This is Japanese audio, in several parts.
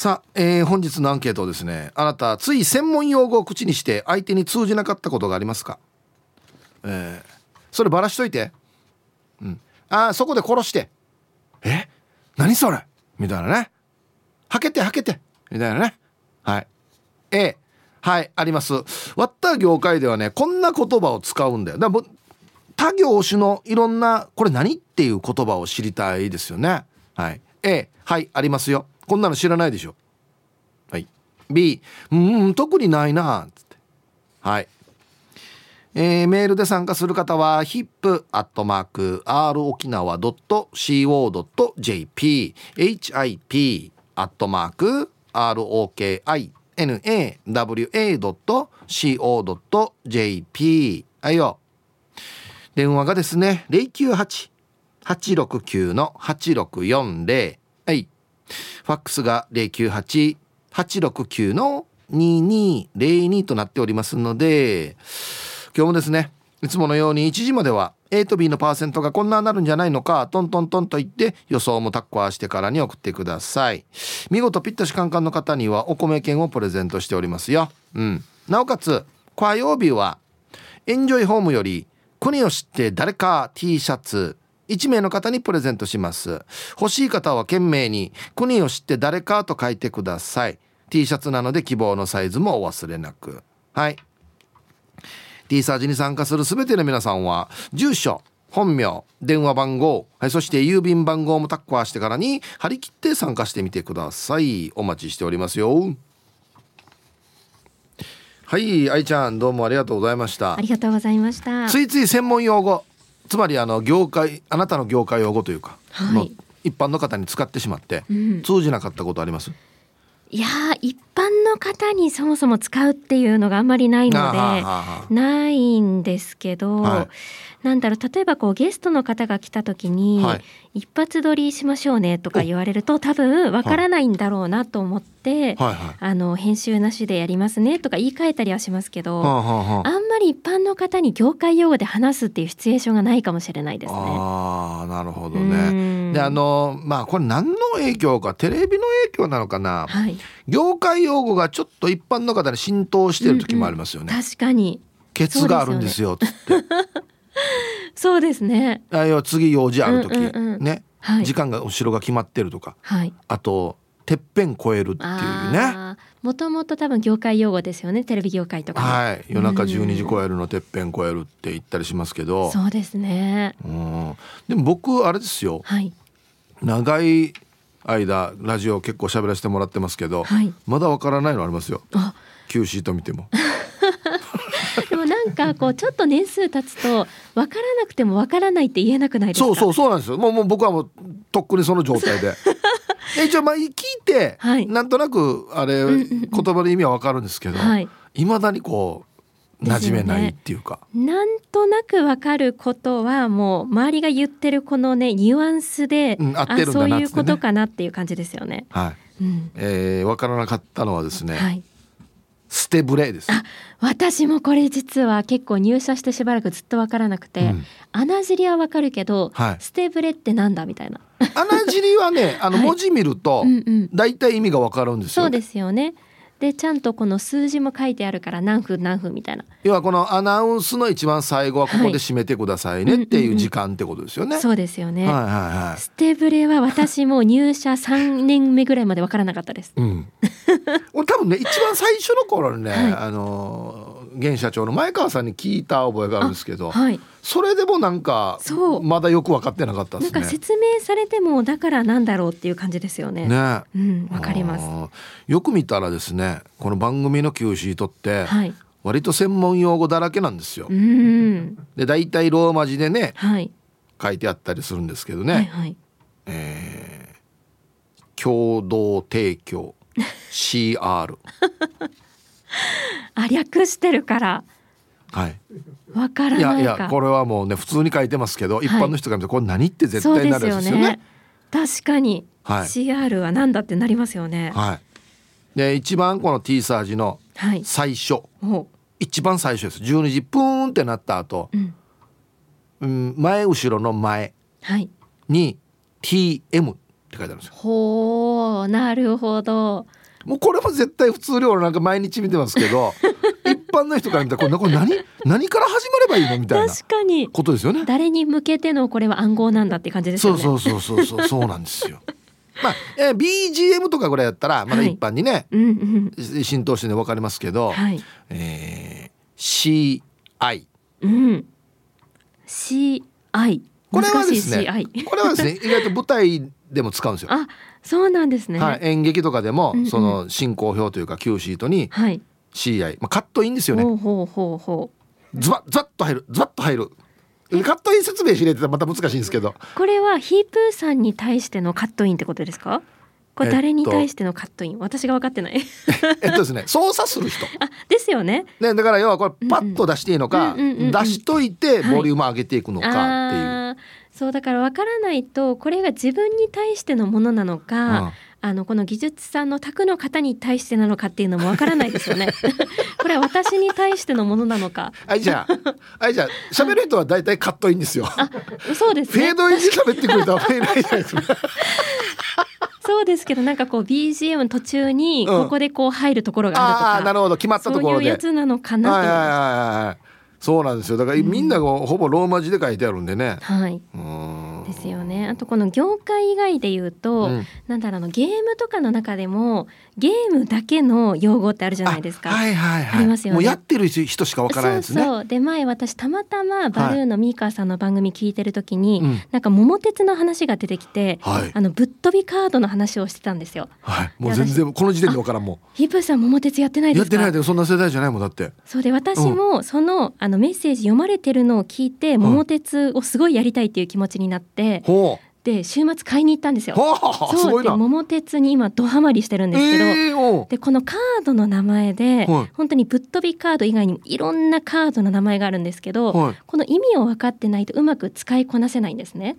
さあ、えー、本日のアンケートですねあなたつい専門用語を口にして相手に通じなかったことがありますか？えー、そればらしといて。うん。ああそこで殺して。え？何それ？みたいなね。はけてはけて。みたいなね。はい。A はいあります。割った業界ではねこんな言葉を使うんだよ。だ他業種のいろんなこれ何？っていう言葉を知りたいですよね。はい。A はいありますよ。こんなの知らないでしょ。はい。B うん特にないな。つって。はい。えー、メールで参加する方は hip.r 沖縄 .co.jp hip アットマーク ROKINAWA.co.jp はいよ電話がですね098-869-8640はい。ファックスが098-869の2202となっておりますので今日もですねいつものように1時までは A と B のパーセントがこんななるんじゃないのかトントントンと言って予想もタッコアしてからに送ってください。見事ピッタシカンカンの方にはお米券をプレゼントしておりますよ。うん。なおかつ火曜日はエンジョイホームより国を知って誰か T シャツ1名の方にプレゼントします。欲しい方は懸命に国を知って誰かと書いてください。T シャツなので希望のサイズもお忘れなく。はい。T サージに参加する全ての皆さんは住所本名電話番号、はい、そして郵便番号もタッカーしてからに張り切って参加してみてください。お待ちしておりますよ。はい愛ちゃんどうもありがとうございました。ありがとうございました。ついつい専門用語つまりあの業界あなたの業界用語というか、はい、一般の方に使ってしまって、うん、通じなかったことあります？いや一般の方にそもそも使うっていうのがあんまりないのでないんですけど、はい、なんだろう例えばこうゲストの方が来た時に、はい、一発撮りしましょうねとか言われると多分わからないんだろうなと思って、はい、あの編集なしでやりますねとか言い換えたりはしますけど、あんまり一般の方に業界用語で話すっていうシチュエーションがないかもしれないですね。あなるほどね。であのまあこれ何の影響かテレビの影響なのかな、はい、業界用語がちょっと一般の方に浸透してる時もありますよね。うんうん、確かに。ケツがあるんですよ。そうです ね。あいや次用事ある時、うんうんうん、ね、はい、時間が後ろが決まってるとか、はい、あとてっぺん超えるっていうね。もともと多分業界用語ですよね。テレビ業界とかはい。夜中12時超えるのてっぺん超えるって言ったりしますけど。そうですね。うん。でも僕あれですよ、はい、長い間ラジオ結構喋らせてもらってますけど、はい、まだわからないのありますよ。Q シート見ても。でもなんかこうちょっと年数経つと分からなくても分からないって言えなくないですか？そうそうそうなんですよ。もうもう僕はもうとっくにその状態で 一応まあ聞いて、はい、なんとなくあれ、言葉の意味は分かるんですけど、はい。まだにこう馴染めないっていうか、ね、なんとなく分かることはもう周りが言ってるこのねニュアンスで、うん、合ってるんだなそういうことかなっていう感じですよね。はい、うん、えー、分からなかったのはですね、はい、ステブレです。あ、私もこれ実は結構入社してしばらくずっとわからなくて、うん、穴尻はわかるけど、はい、ステブレってなんだみたいな。穴尻はね、あの文字見ると、だいたい意味がわかるんですよ、ね、そうですよね。でちゃんとこの数字も書いてあるから何分何分みたいな。要はこのアナウンスの一番最後はここで締めてくださいねっていう時間ってことですよね、そうですよね、はいはいはい、ステブレは私も入社3年目ぐらいまで分からなかったです、うん、俺多分ね一番最初の頃にね、はい、あの現社長の前川さんに聞いた覚えがあるんですけど、はい、それでもなんかまだよく分かってなかったですね。なんか説明されてもだからなんだろうっていう感じですよね。ね、うん、わかります。よく見たらですね、この番組の Q シートって、はい、割と専門用語だらけなんですよ。うん、で大体ローマ字でね、はい、書いてあったりするんですけどね。はいはい、えー、共同提供 CR あ略してるから。はい。わからないいやいやこれはもうね普通に書いてますけど、はい、一般の人が見てこれ何って絶対なるんですよね、ね、確かに、はい、CR は何だってなりますよね。はい。で一番この T サージの最初、はい、一番最初です。12時プーンってなった後、うん。うん、前後ろの前に TM って書いてあるんですよ。ほうなるほどもうこれも絶対普通料なんか毎日見てますけど 一般の人から見たらこれ何何から始まればいいのみたいな確かに。ことですよね。誰に向けてのこれは暗号なんだって感じですよね。そうそうそうそうそうそうなんですよ。まあ、えー、BGM とかぐらいやったらまだ一般にね、はいうんうん、浸透してね分かりますけど、はい、えー、CI、うん、CI これはですねこれはですね意外と舞台でも使うんですよ。あそうなんですね、はい、演劇とかでも、うんうん、その進行表というか Q シートに CI、まあ、カットインですよね。ほうほうほうほう。ズバッズバッと入る。ズバッと入る。カットイン説明しれてまた難しいんですけど。これはヒープーさんに対してのカットインってことですか？これ誰に対してのカットイン、私が分かってない。えっとですね 操作する人。あですよね。ねだから要はこれパッと出していいのか、出しといてボリューム上げていくのかっていう、はい、そうだから分からないとこれが自分に対してのものなのか、うんあのこの技術さんの宅の方に対してなのかっていうのもわからないですよね。これは私に対してのものなのか。あいじゃあ、あいじゃあ喋る人はだいたいカットインですよ。あ、そうです、ね、フェードインで喋ってくれたらフェードインじゃないですか。そうですけどなんかこう BGM 途中にここでこう入るところがあるとか、うん、あなるほど。決まったところで。そういうやつなのかなと思いまそうなんですよだからみんながほぼローマ字で書いてあるんでね。はい。ですよね。あとこの業界以外で言うと、うん、なんだろうのゲームとかの中でもゲームだけの用語ってあるじゃないですか。はいはいはい。ありますよね。もうやってる人しかわからないですね。そうそうで前私たまたまバルーンのミーカーさんの番組聞いてる時に、はい、なんか桃鉄の話が出てきて、はい、あのぶっ飛びカードの話をしてたんですよ。はい。もう全然この時点でわからんもん。ヒップさん桃鉄やってないですか？やってないでそんな世代じゃないもんだって。そうで私もその、うん、あのメッセージ読まれてるのを聞いて、桃鉄をすごいやりたいっていう気持ちになって。ほう。で週末買いに行ったんですよ。そうで桃鉄に今ドハマりしてるんですけど、えー、でこのカードの名前で、はい、本当にぶっ飛びカード以外にもいろんなカードの名前があるんですけど、はい、この意味を分かってないとうまく使いこなせないんですね。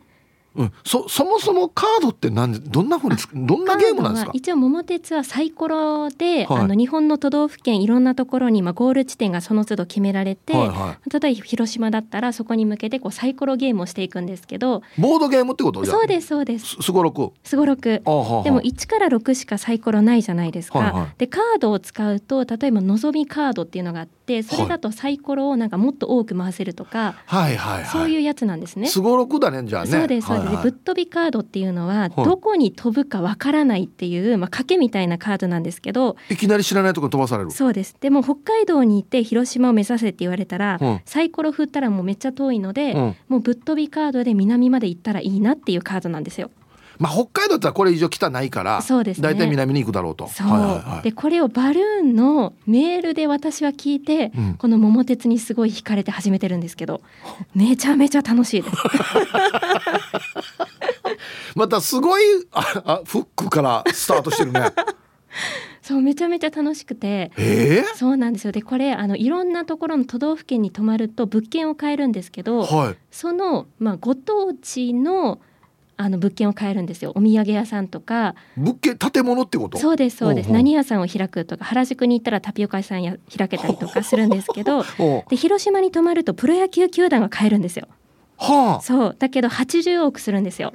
うん、そそもそもカードって何どんなふうにどんなゲームなんですか？一応桃鉄はサイコロで、はい、あの日本の都道府県いろんなところに、まあ、ゴール地点がその都度決められて、はいはい、例えば広島だったらそこに向けてこうサイコロゲームをしていくんですけどボードゲームってことそうですそうです。すごろく？すごろく。でも1から6しかサイコロないじゃないですか、はいはい、でカードを使うと例えばのぞみカードっていうのがあってそれだとサイコロをなんかもっと多く回せるとか、はいはいはい、そういうやつなんですね。すごろくだねじゃあね。そうですそうです、はいはい、ぶっ飛びカードっていうのはどこに飛ぶかわからないっていう、まあ、賭けみたいなカードなんですけどいきなり知らないとこ飛ばされる。そうです。でも北海道に行って広島を目指せって言われたら、うん、サイコロ振ったらもうめっちゃ遠いので、うん、もうぶっ飛びカードで南まで行ったらいいなっていうカードなんですよ。まあ、北海道ってこれ以上来たないからそうです、ね、大体南に行くだろうと。そう、はいはいはい、でこれをバルーンのメールで私は聞いて、うん、この桃鉄にすごい惹かれて始めてるんですけどめちゃめちゃ楽しいです。またすごいああフックからスタートしてるね。そうめちゃめちゃ楽しくて、えー、そうなんですよ。でこれあのいろんなところの都道府県に泊まると物件を買えるんですけど、はい、その、まあ、ご当地のあの物件を買えるんですよ。お土産屋さんとか。物件建物ってこと？そうですそうです。何屋さんを開くとか原宿に行ったらタピオカ屋さんや開けたりとかするんですけど。で広島に泊まるとプロ野球球団が買えるんですよ。はあ、そう。だけど80億するんですよ。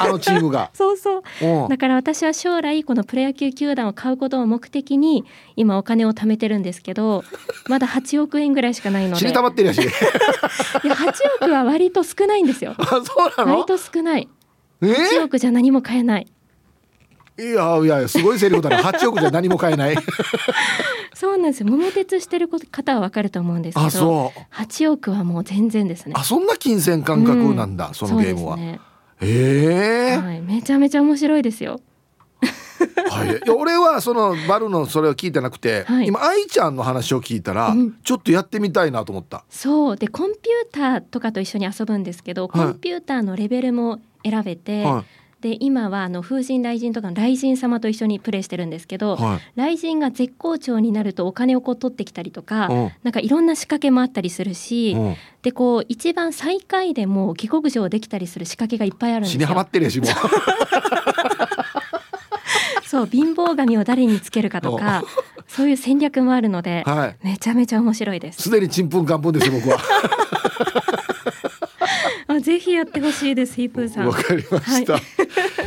あのチームが。そうそう。だから私は将来このプロ野球球団を買うことを目的に今お金を貯めてるんですけどまだ8億円ぐらいしかないので。死にたまってるやし。いや8億は割と少ないんですよ。あそうなの？割と少ない8億じゃ何も買えない。いやいやすごいセリフだね8 億じゃ何も買えない。そうなんですよ。桃鉄してる方はわかると思うんですけどあそう。8億はもう全然ですね。あそんな金銭感覚なんだ、うん、そのゲームは、ね、ええ。ー、はい、めちゃめちゃ面白いですよ。はい、いや俺はそのバルのそれを聞いてなくて、はい、今愛ちゃんの話を聞いたら、うん、ちょっとやってみたいなと思った。そう。でコンピューターとかと一緒に遊ぶんですけど、コンピューターのレベルも選べて、はい、で今はあの風神雷神とかの雷神様と一緒にプレイしてるんですけど、はい、雷神が絶好調になるとお金をこう取ってきたりとか、なんかいろんな仕掛けもあったりするし、でこう一番最下位でも下克上できたりする仕掛けがいっぱいあるんですよ。死にはまってるしもそう。貧乏神を誰につけるかとかそういう戦略もあるので、はい、めちゃめちゃ面白いです。すでにちんぷんかんぷんです僕は あぜひやってほしいですヒープーさん。わかりました、はい。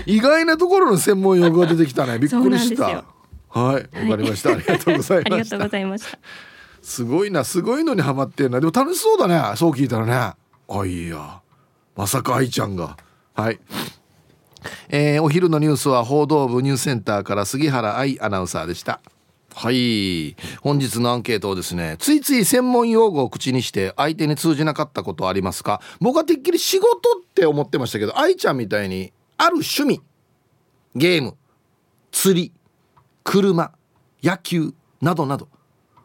意外なところの専門用語が出てきたね。びっくりした。はい。わかりました、ありがとうございました。ありがとうございました。すごいな。すごいのにハマってんな。でも楽しそうだね。そう聞いたらね。あいや。まさか愛ちゃんが。はい。えー、お昼のニュースは報道部ニュースセンターから杉原愛アナウンサーでしたはい。本日のアンケートをですねついつい専門用語を口にして相手に通じなかったことありますか？僕はてっきり仕事って思ってましたけど愛ちゃんみたいにある趣味ゲーム釣り車野球などなど。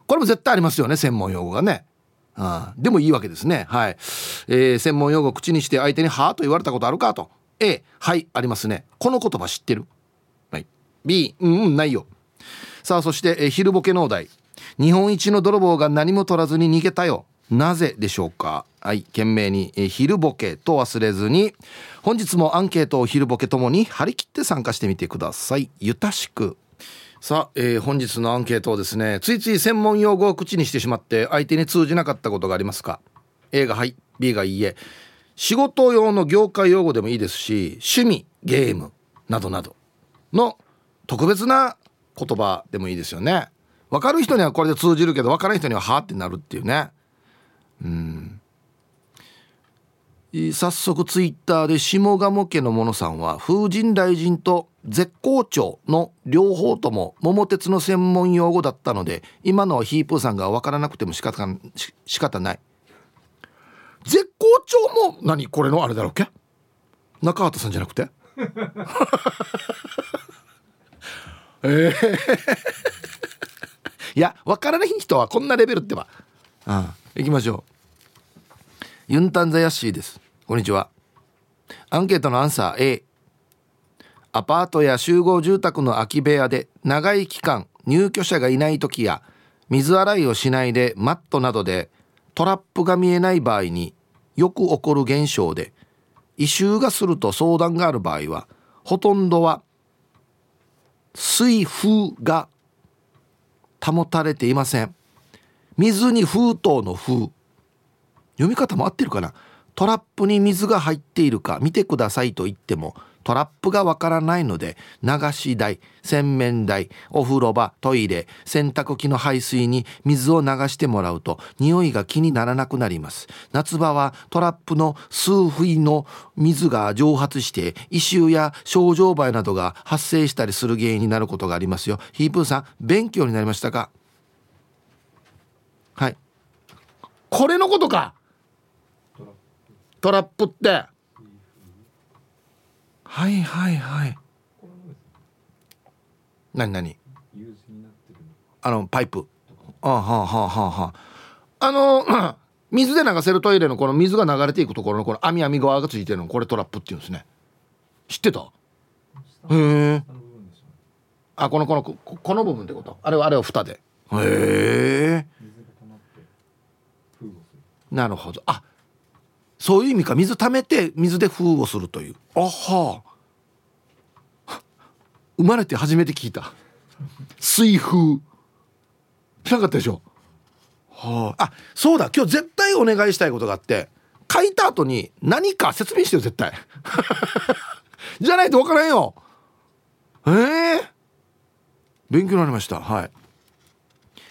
これも絶対ありますよね専門用語がね。ああ。でもいいわけですね。はい、えー、専門用語を口にして相手に「はあ?」と言われたことあるかと。A はいありますね。この言葉知ってる？はい。B うんうんないよ。さあそして、え昼ボケのお題。日本一の泥棒が何も取らずに逃げたよ。なぜでしょうか？はい懸命に、え昼ボケと忘れずに。本日もアンケートを昼ボケともに張り切って参加してみてください。ゆたしく。さあ、えー、本日のアンケートをですねついつい専門用語を口にしてしまって相手に通じなかったことがありますか？A がはい B がいいえ。仕事用の業界用語でもいいですし趣味ゲームなどなどの特別な言葉でもいいですよね。分かる人にはこれで通じるけど分からない人にははあってなるっていうね。うん。早速ツイッターで下鴨家の者さんは風神雷神と絶好調の両方とも桃鉄の専門用語だったので今のはヒープーさんが分からなくても仕方仕方ない。絶好調も何？これのあれだろうっけ？中畑さんじゃなくて？えー、いや分からない人はこんなレベルってば。ああ行きましょう。ユンタンザヤッシーです。こんにちは。アンケートのアンサー A アパートや集合住宅の空き部屋で長い期間入居者がいない時や水洗いをしないでマットなどでトラップが見えない場合によく起こる現象で異臭がすると相談がある場合はほとんどは水風が保たれていません。水に封筒の封。読み方も合ってるかな？トラップに水が入っているか。見てくださいと言ってもトラップがわからないので流し台洗面台お風呂場トイレ洗濯機の排水に水を流してもらうと匂いが気にならなくなります。夏場はトラップの数不の水が蒸発して異臭や症状灰などが発生したりする原因になることがありますよ。ヒープーさん勉強になりましたか？はい。これのことか！トラップって。はいはいはい。何何？あのパイプ。あはあはあはあ。はああの 水で流せるトイレのこの水が流れていくところのこの網網側がついてるの。これトラップっていうんですね。知ってた？へえ。あこのこのこの部分ってこと？あれはあれは蓋で。へえ。なるほど。あそういう意味か水溜めて水で封をするという。あは生まれて初めて聞いた。水風しなかったでしょ？はあ。あそうだ。今日絶対お願いしたいことがあって書いた後に何か説明してよ絶対。じゃないと分からんよ。ええー、勉強になりました。はい。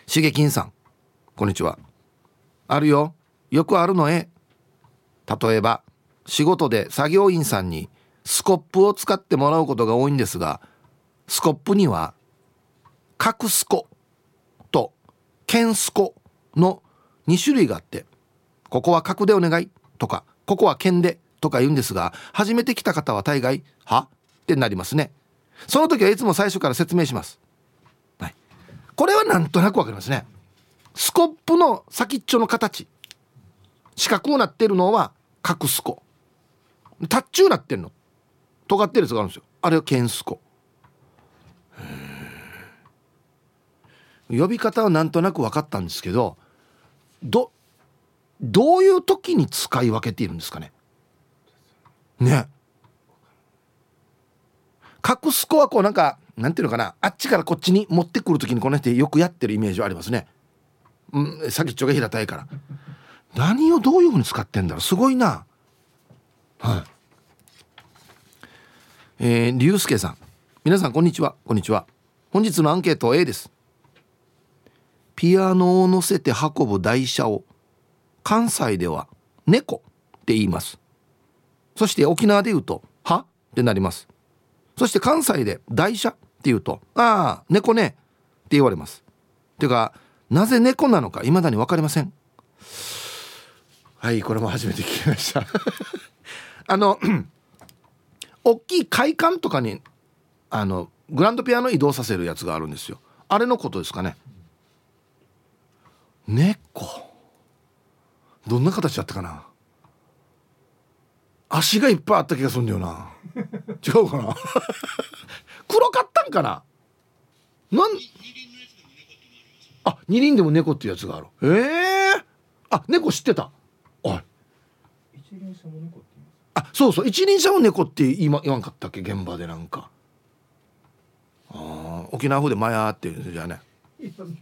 しげきんさん。こんにちは。あるよ。よくあるのえ例えば仕事で作業員さんにスコップを使ってもらうことが多いんですがスコップには角スコと剣スコの2種類があってここは角でお願いとかここは剣でとか言うんですが初めて来た方は大概はってなりますね。その時はいつも最初から説明します、はい、これはなんとなくわかりますね。スコップの先っちょの形四角くなってるのは角スコタッチューなってんの。尖ってるやつがあるんですよ。あれは剣スコ呼び方はなんとなく分かったんですけどどどういう時に使い分けているんですかね。ね。隠す子はこうなんかなんていうのかな。あっちからこっちに持ってくる時にこの人よくやってるイメージはありますね。うん先っちょが平たいから。何をどういうふうに使ってんだろう？すごいな。はい。えー、龍介さん。皆さんこんにちは。こんにちは。本日のアンケート A です。ピアノを乗せて運ぶ台車を関西では猫って言います。そして沖縄で言うとは？ってなります。そして関西で台車って言うとああ猫ねって言われます。ていうかなぜ猫なのか未だに分かりませんはいこれも初めて聞きました。あの 大きい会館とかにあのグランドピアノ移動させるやつがあるんですよ。あれのことですかね。猫。どんな形だったかな。足がいっぱいあった気がするんだよな。違うかな。黒かったんかな。なんあ二輪でも猫っていうやつがある。ええー、あ猫知ってた。輪車も猫ってあそうそう一輪車も猫って言わ言わんかったっけ？現場でなんか。あ沖縄風でマヤって言うんじゃあね。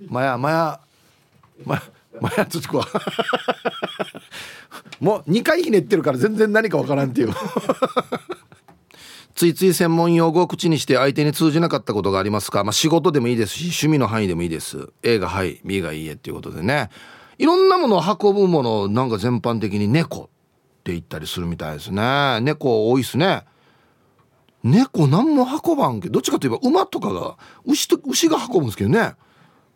マヤマヤマヤマヤつつくわ。もう2回ひねってるから全然何かわからんっていう。ついつい専門用語を口にして相手に通じなかったことがありますか、まあ、仕事でもいいですし趣味の範囲でもいいです。A がはい B がいいえっていうことでね。いろんなものを運ぶものなんか全般的に猫って言ったりするみたいですね。猫多いっすね。猫何も運ばんけどどっちかといえば馬とかが牛と牛が運ぶんですけどね、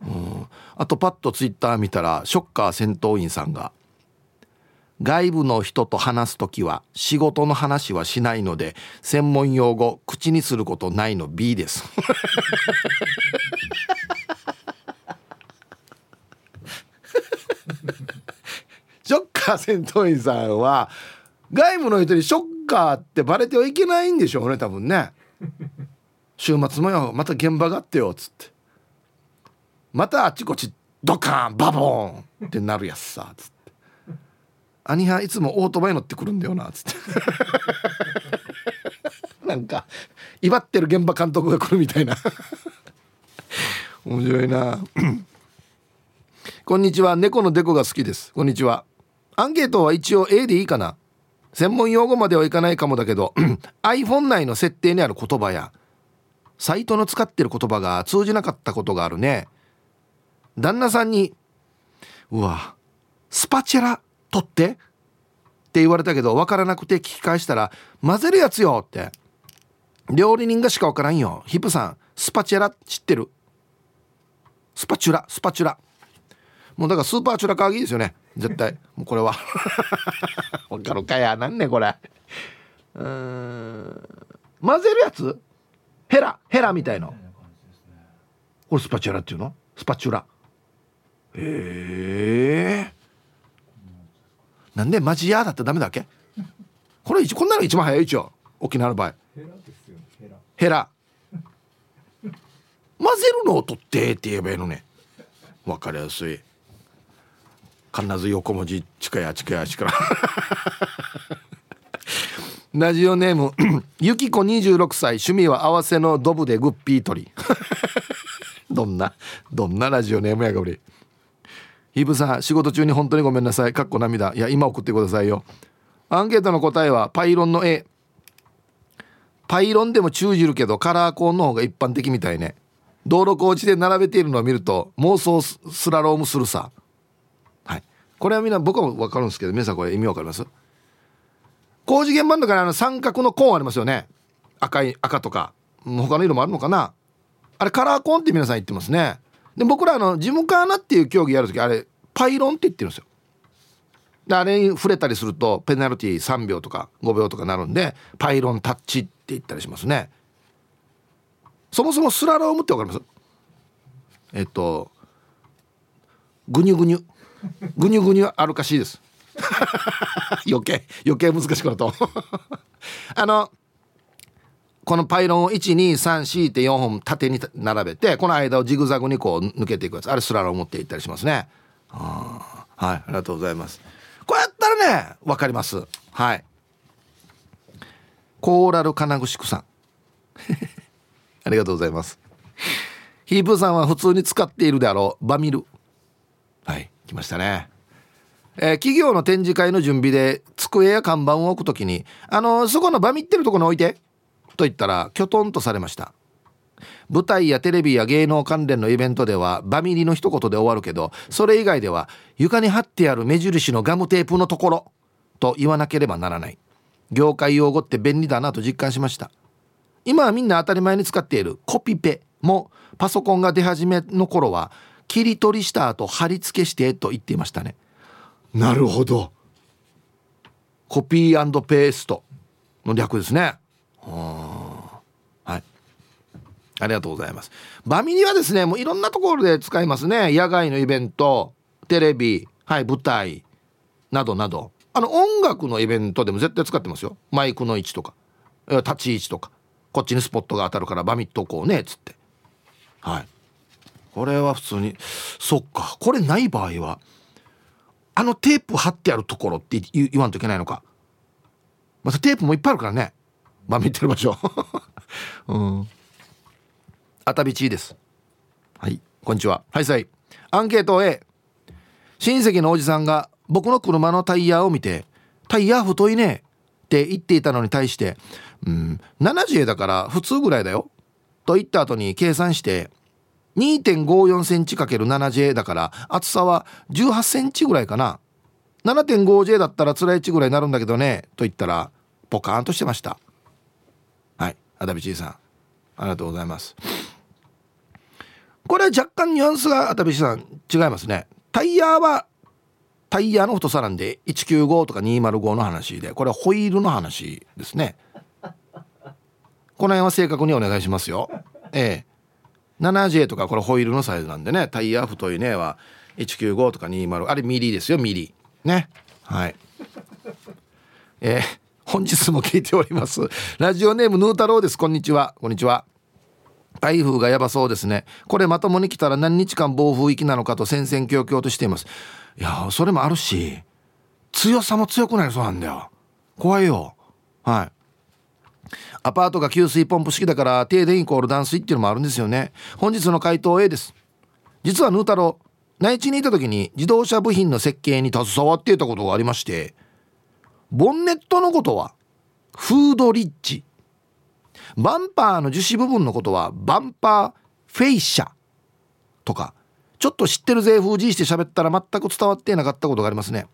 うん、あとパッとツイッター見たらショッカー戦闘員さんが外部の人と話す時は仕事の話はしないので専門用語口にすることないの B です ショッカー戦闘員さんは外部の人にショッカーってバレてはいけないんでしょうね多分ね。週末もよまた現場があってよっつって。またあっちこっちドカーンバボーンってなるやつさつって。兄はいつもオートバイ乗ってくるんだよな」つって。なんか威張ってる現場監督が来るみたいな。面白いな。こんにちは。猫のデコが好きです。こんにちはアンケートは一応 A でいいかな。専門用語まではいかないかもだけど iPhone 内の設定にある言葉やサイトの使ってる言葉が通じなかったことがあるね。旦那さんに「うわスパチェラ取って？って言われたけど分からなくて聞き返したら混ぜるやつよって。料理人がしか分からんよ。ヒップさんスパチュラ知ってる？スパチュラスパチュラ。もうだからスーパーチュラカーギーですよね。絶対。もうこれは。分かるかや。なんねこれ。うん。混ぜるやつ？ヘラ。ヘラみたいの。これスパチュラっていうの？スパチュラ。へえなんでマジヤーだったらダメだっけ？これこんなの一番早い一応。沖縄の場合。ヘラ。混ぜるのを取ってって言えばいいのね。わかりやすい必ず横文字近や近や近 ラジオネームゆきこ26歳趣味は合わせのドブでグッピー取り。どんなどんなラジオネームやが俺。ヒブさん仕事中に本当にごめんなさい。かっこ涙。いや今送ってくださいよ。アンケートの答えはパイロンの A パイロンでも通じるけどカラーコーンの方が一般的みたいね。道路工事で並べているのを見ると妄想スラロームするさ。これはみんな僕は分かるんですけど皆さんこれ意味分かります？工事現場の中にあの三角のコーンありますよね。赤い赤とか。他の色もあるのかな？あれカラーコーンって皆さん言ってますね。で僕らあのジムカーナっていう競技やる時あれパイロンって言ってるんですよ。であれに触れたりするとペナルティー3秒とか5秒とかなるんでパイロンタッチって言ったりしますね。そもそもスラロームって分かります？えっとぐにゅぐにゅ。ぐにゅぐにゅあるかしいです。余計余計難しくなると。あのこのパイロンを1234って4本縦に並べてこの間をジグザグにこう抜けていくやつ。あれスラロームっていったりしますね。はいありがとうございます。こうやったらね分かります。はい。コーラル金具宿さん。ありがとうございます。ヒープーさんは普通に使っているであろうバミル。はい。来ましたね。えー、企業の展示会の準備で机や看板を置くときにあのー、そこのバミってるとこに置いてと言ったらきょとんとされました。舞台やテレビや芸能関連のイベントではバミリの一言で終わるけどそれ以外では床に貼ってある目印のガムテープのところと言わなければならない。業界用語って便利だなと実感しました。今はみんな当たり前に使っているコピペもパソコンが出始めの頃は切り取りした後貼り付けしてと言っていましたね。なるほど。コピーペーストの略ですね。はい。ありがとうございます。バミリはですねもういろんなところで使いますね。野外のイベントテレビはい舞台などなど。あの音楽のイベントでも絶対使ってますよ。マイクの位置とか。立ち位置とか。こっちにスポットが当たるからバミッとこうねっつって。はいこれは普通にそっか。これない場合はあのテープ貼ってあるところって言わんといけないのか。またテープもいっぱいあるからね。バミってる場所う。ん。あたびちです。はい。こんにちは。はいさい。アンケート A 親戚のおじさんが僕の車のタイヤを見て「タイヤ太いね」って言っていたのに対して「うん70だから普通ぐらいだよ」と言った後に計算して2.54センチ ×7J だから厚さは18センチぐらいかな。7.5J だったらつらいちぐらいになるんだけどねと言ったらポカーンとしてました。はい。アダビチーさんありがとうございます。これは若干ニュアンスがアダビチーさん違いますね。タイヤはタイヤの太さなんで195とか205の話でこれはホイールの話ですね。この辺は正確にお願いしますよ。ええ。7J とかこれホイールのサイズなんでね。タイヤ太いねは195とか20あれミリですよミリ。ね。はい。えー、本日も聞いております。ラジオネームヌー太郎です。こんにちは。こんにちは。台風がやばそうですね。これまともに来たら何日間暴風域なのかと戦々恐々としています。いやそれもあるし強さも強くなりそうなんだよ。怖いよ。はい。アパートが給水ポンプ式だから停電イコール断水っていうのもあるんですよね。本日の回答 A です。実はヌー太郎内地にいた時に自動車部品の設計に携わっていたことがありましてボンネットのことはフードリッジ。バンパーの樹脂部分のことはバンパーフェイシャとかちょっと知ってるぜ風じして喋ったら全く伝わってなかったことがありますね。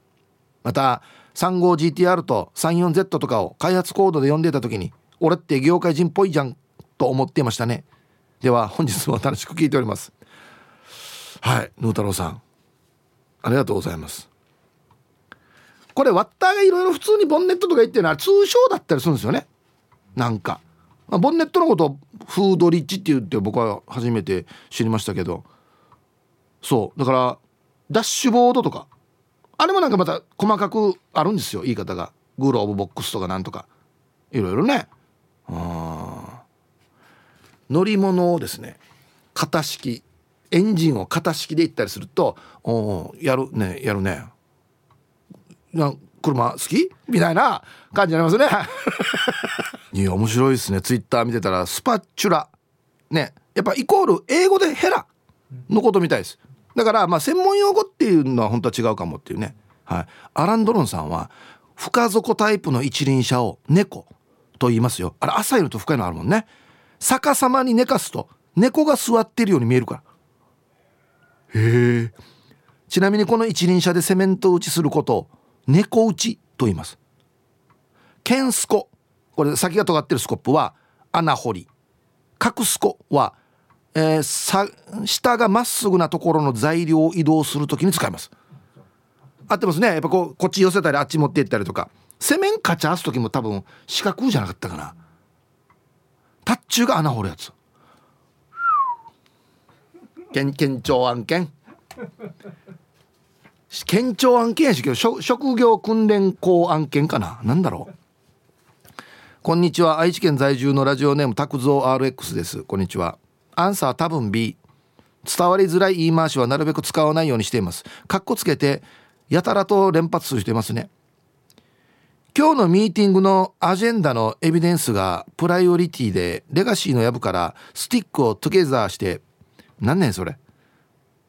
また 35GTR と 34Z とかを開発コードで読んでいた時に俺って業界人っぽいじゃんと思っていましたね。では本日も楽しく聞いております。はいヌー太郎さん。ありがとうございます。これワッターがいろいろ普通にボンネットとか言ってるのは通称だったりするんですよね。なんか、まあ、ボンネットのことをフードリッチって言って僕は初めて知りましたけど。そう。だからダッシュボードとか。あれもなんかまた細かくあるんですよ。言い方が。グローブボックスとかなんとか。いろいろね。乗り物をですね型式エンジンを型式で行ったりするとおやるねやるね。な車好き？みたいな感じになりますね。いや面白いですね。ツイッター見てたらスパチュラ。ね。やっぱイコール英語でヘラのことみたいです。だからまあ専門用語っていうのは本当は違うかもっていうね。はい。アラン・ドロンさんは深底タイプの一輪車を猫と言いますよ。あれ浅いのと深いのあるもんね。逆さまに寝かすと猫が座ってるように見えるから。へえ。ちなみにこの一輪車でセメント打ちすることを猫打ちと言います。ケンスコ。これ先が尖ってるスコップは穴掘り。角スコは、えー、さ下がまっすぐなところの材料を移動するときに使います。合ってますね。やっぱこうこっち寄せたりあっち持っていったりとか。セメンカチャーす時も多分四角じゃなかったかな。タッチューが穴掘るやつ。県県庁案件。県庁案件やしけど職業訓練校案件かな。何だろう。こんにちは。愛知県在住のラジオネーム拓蔵 RX です。こんにちは。アンサー多分 B 伝わりづらい言い回しはなるべく使わないようにしています。かっこつけてやたらと連発する人いますね。今日のミーティングのアジェンダのエビデンスがプライオリティでレガシーのやぶからスティックをトゥゲザーして何年それ？っ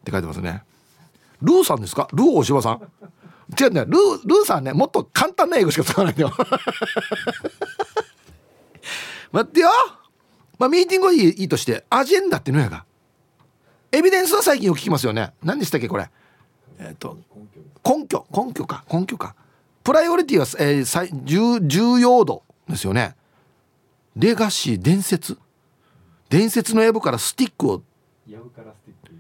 て書いてますね。ルーさんですか？ルー大柴さん？違うね。ルールーさんねもっと簡単な英語しか使わないんだよ。待ってよ。まあミーティングはいいいいとしてアジェンダってのやが？エビデンスは最近よく聞きますよね。何でしたっけこれ？えっ、ー、と根拠。根拠か。根拠か。プライオリティは、えー、最重重要度ですよね。レガシー伝説。伝説のやぶからスティックを。やぶからスティック。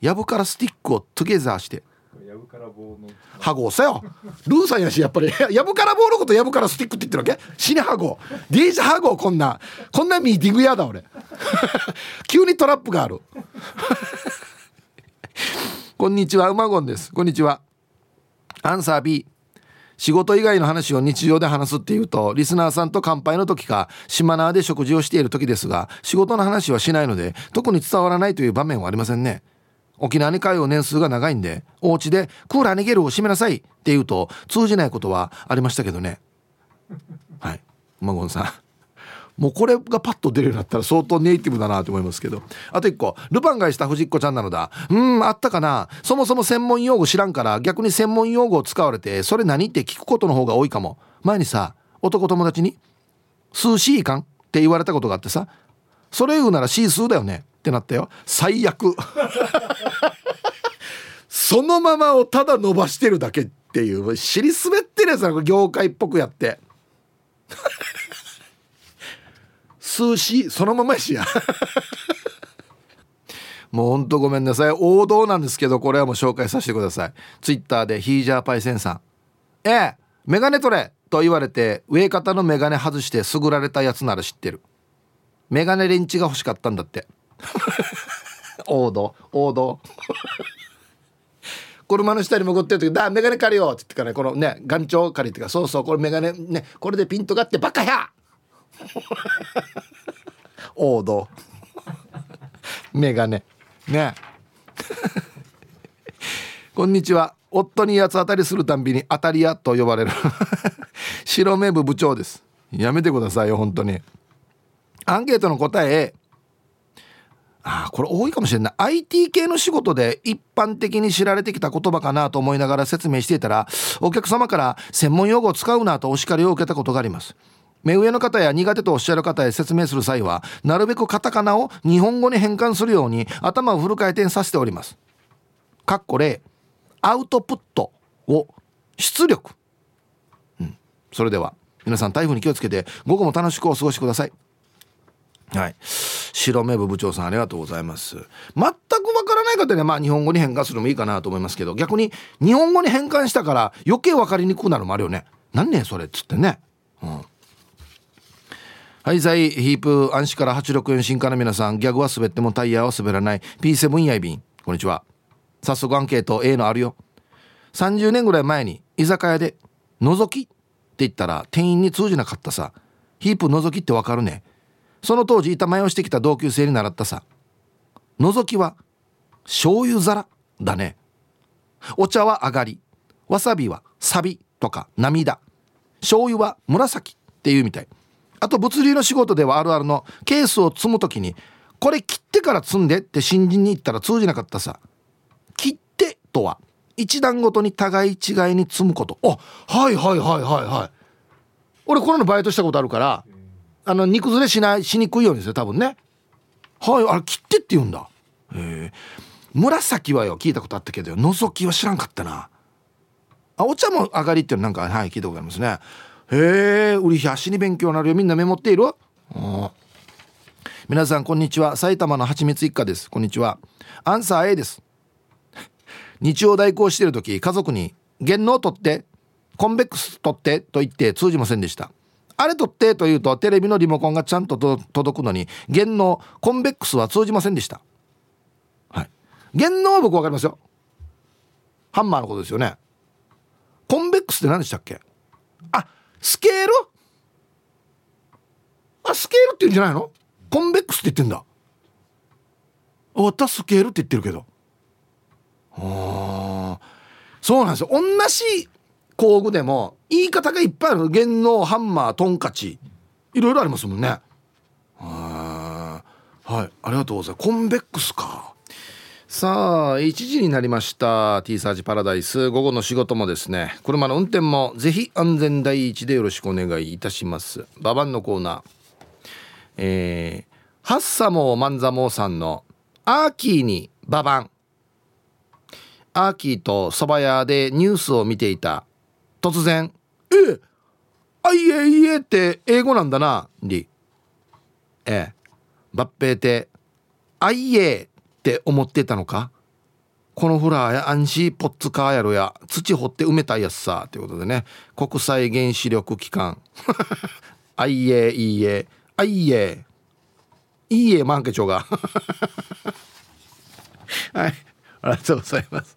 やぶからスティックをトゥゲザーして。やぶから棒の。ハゴさよ。ルーさんやしやっぱり。やぶから棒のことやぶからスティックって言ってるわけ？死ねハゴデージハゴこんな。こんなミーティングやだ俺。急にトラップがある。こんにちは馬ゴンです。こんにちは。アンサー B 仕事以外の話を日常で話すっていうとリスナーさんと乾杯の時か島縄で食事をしている時ですが仕事の話はしないので特に伝わらないという場面はありませんね。沖縄に通う年数が長いんでお家でクーラー逃げるを閉めなさいって言うと通じないことはありましたけどね。はい。馬ゴンさん。もうこれがパッと出るようになったら相当ネイティブだなと思いますけど。あと1個。ルパンがした藤子ちゃんなのだ。うんあったかな。そもそも専門用語知らんから逆に専門用語を使われてそれ何って聞くことの方が多いかも。前にさ男友達に「数シーかん?」って言われたことがあってさ「それ言うならシースーだよね」ってなったよ。最悪。そのままをただ伸ばしてるだけっていう。尻滑ってるやつな業界っぽくやって。数詞そのままやしや。もうほんとごめんなさい。王道なんですけどこれはもう紹介させてください。ツイッターでヒージャーパイセンさん。ええメガネ取れと言われて上方のメガネ外してすぐられたやつなら知ってる。メガネレンチが欲しかったんだって。王 道王道。車 の下に潜ってる時「だメガネ借りよう」って言ってからねこのね眼鏡借りってかそうそうこれメガネねこれでピントがあってバカや王道。メガネ。ね。こんにちは。夫に八つ当たりするたんびに当たり屋と呼ばれる。白目部部長です。やめてくださいよ本当に。アンケートの答え。ああこれ多いかもしれない。IT 系の仕事で一般的に知られてきた言葉かなと思いながら説明していたらお客様から専門用語を使うなとお叱りを受けたことがあります。目上の方や苦手とおっしゃる方へ説明する際はなるべくカタカナを日本語に変換するように頭をフル回転させております。かっこ例アウトプットを出力、うん、それでは皆さん台風に気をつけて午後も楽しくお過ごしください。はい。白目部部長さんありがとうございます。全くわからない方にはまあ日本語に変換するのもいいかなと思いますけど逆に日本語に変換したから余計分かりにくくなるのもあるよね。何ねそれっつってね。うん。はいさいヒープ暗視から864進化の皆さんギャグは滑ってもタイヤは滑らない。P7 やいびんこんにちは。早速アンケート A のあるよ。30年ぐらい前に居酒屋で「覗き」って言ったら店員に通じなかったさ。ヒープ覗きってわかるね。その当時板前をしてきた同級生に習ったさ。覗きは醤油皿だね。お茶は上がり。わさびはサビとか涙。醤油は紫っていうみたい。あと物流の仕事ではあるあるのケースを積む時にこれ切ってから積んでって新人に言ったら通じなかったさ。切ってとは一段ごとに互い違いに積むこと。あはいはいはいはいはい。俺このバイトしたことあるからあの煮崩れしないしにくいようにですよ多分ね。はいあれ切ってって言うんだ。へえ。紫はよ聞いたことあったけど覗きは知らんかったな。あお茶も上がりっていうのなんかはい聞いたことありますね。へえ売り足に勉強になるよ。みんなメモっている皆さんこんにちは。埼玉のはちみつ一家です。こんにちは。アンサー A です。日曜代行している時家族に「言能取ってコンベックス取って」と言って通じませんでした。あれ取ってと言うとテレビのリモコンがちゃんと届くのに言能コンベックスは通じませんでした。はい。言能は僕分かりますよ。ハンマーのことですよね。コンベックスって何でしたっけ？あスケール？あスケールって言うんじゃないの？コンベックスって言ってんだ。私スケールって言ってるけど。あそうなんですよ。同じ工具でも言い方がいっぱいある弦のハンマートンカチ。いろいろありますもんね。はい。ありがとうございます。コンベックスか。さあ1時になりました。T サージパラダイス。午後の仕事もですね。車の運転もぜひ安全第一でよろしくお願いいたします。ババンのコーナー。えー、ハッサモーマンザモーさんのアーキーにババン。アーキーと蕎麦屋でニュースを見ていた。突然「えあいえいえ」って英語なんだなりええ。抜兵って「あいえ」って思ってたのか？このフラーやアンシーポッツカーやろや土掘って埋めたいやつさということでね。国際原子力機関。あいえいいえあいえいいえマンケチョが。はい。ありがとうございます。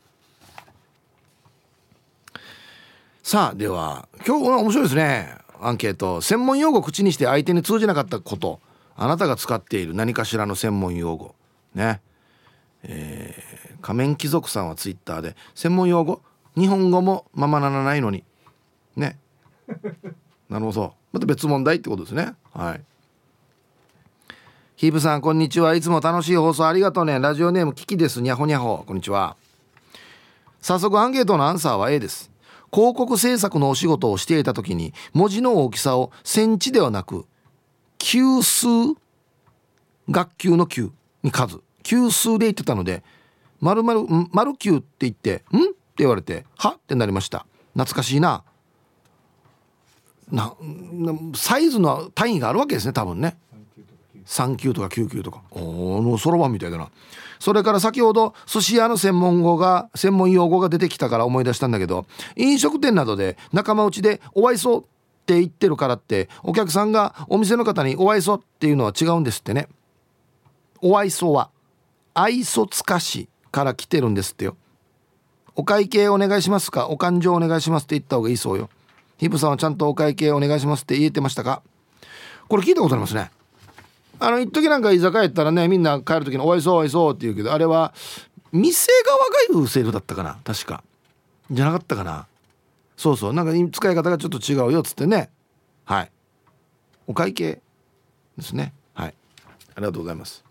さあでは今日は面白いですね。アンケート。専門用語口にして相手に通じなかったこと。あなたが使っている何かしらの専門用語。ね。えー、仮面貴族さんはツイッターで専門用語日本語もままならないのに。ね。なるほどまた別問題ってことですね。はい。ヒープさんこんにちは。いつも楽しい放送ありがとうね。ラジオネームキキです。にゃほにゃほ。こんにちは。早速アンケートのアンサーは A です。広告制作のお仕事をしていた時に文字の大きさをセンチではなく級数学級の級に数。級数で言ってたので「まるまる丸級」って言って「ん?」って言われて「は?」ってなりました。懐かしいな。なサイズの単位があるわけですね多分ね。3級とか9級とか。おおそろばんみたいだな。それから先ほど寿司屋の専門語が専門用語が出てきたから思い出したんだけど飲食店などで仲間内で「お会いそう」って言ってるからってお客さんがお店の方に「お会いそう」っていうのは違うんですってね。お愛想は。愛想つかしから来てるんですってよ。お会計お願いしますか？お勘定お願いしますって言った方がいいそうよ。ヒブさんはちゃんとお会計お願いしますって言えてましたか？これ聞いたことありますね。あの一時なんか居酒屋行ったらねみんな帰る時に「おいそうおいそう」って言うけどあれは店側が言うセリフだったかな？確か。じゃなかったかな？そうそう。なんか使い方がちょっと違うよっつってね。はい。お会計ですね。はい。ありがとうございます。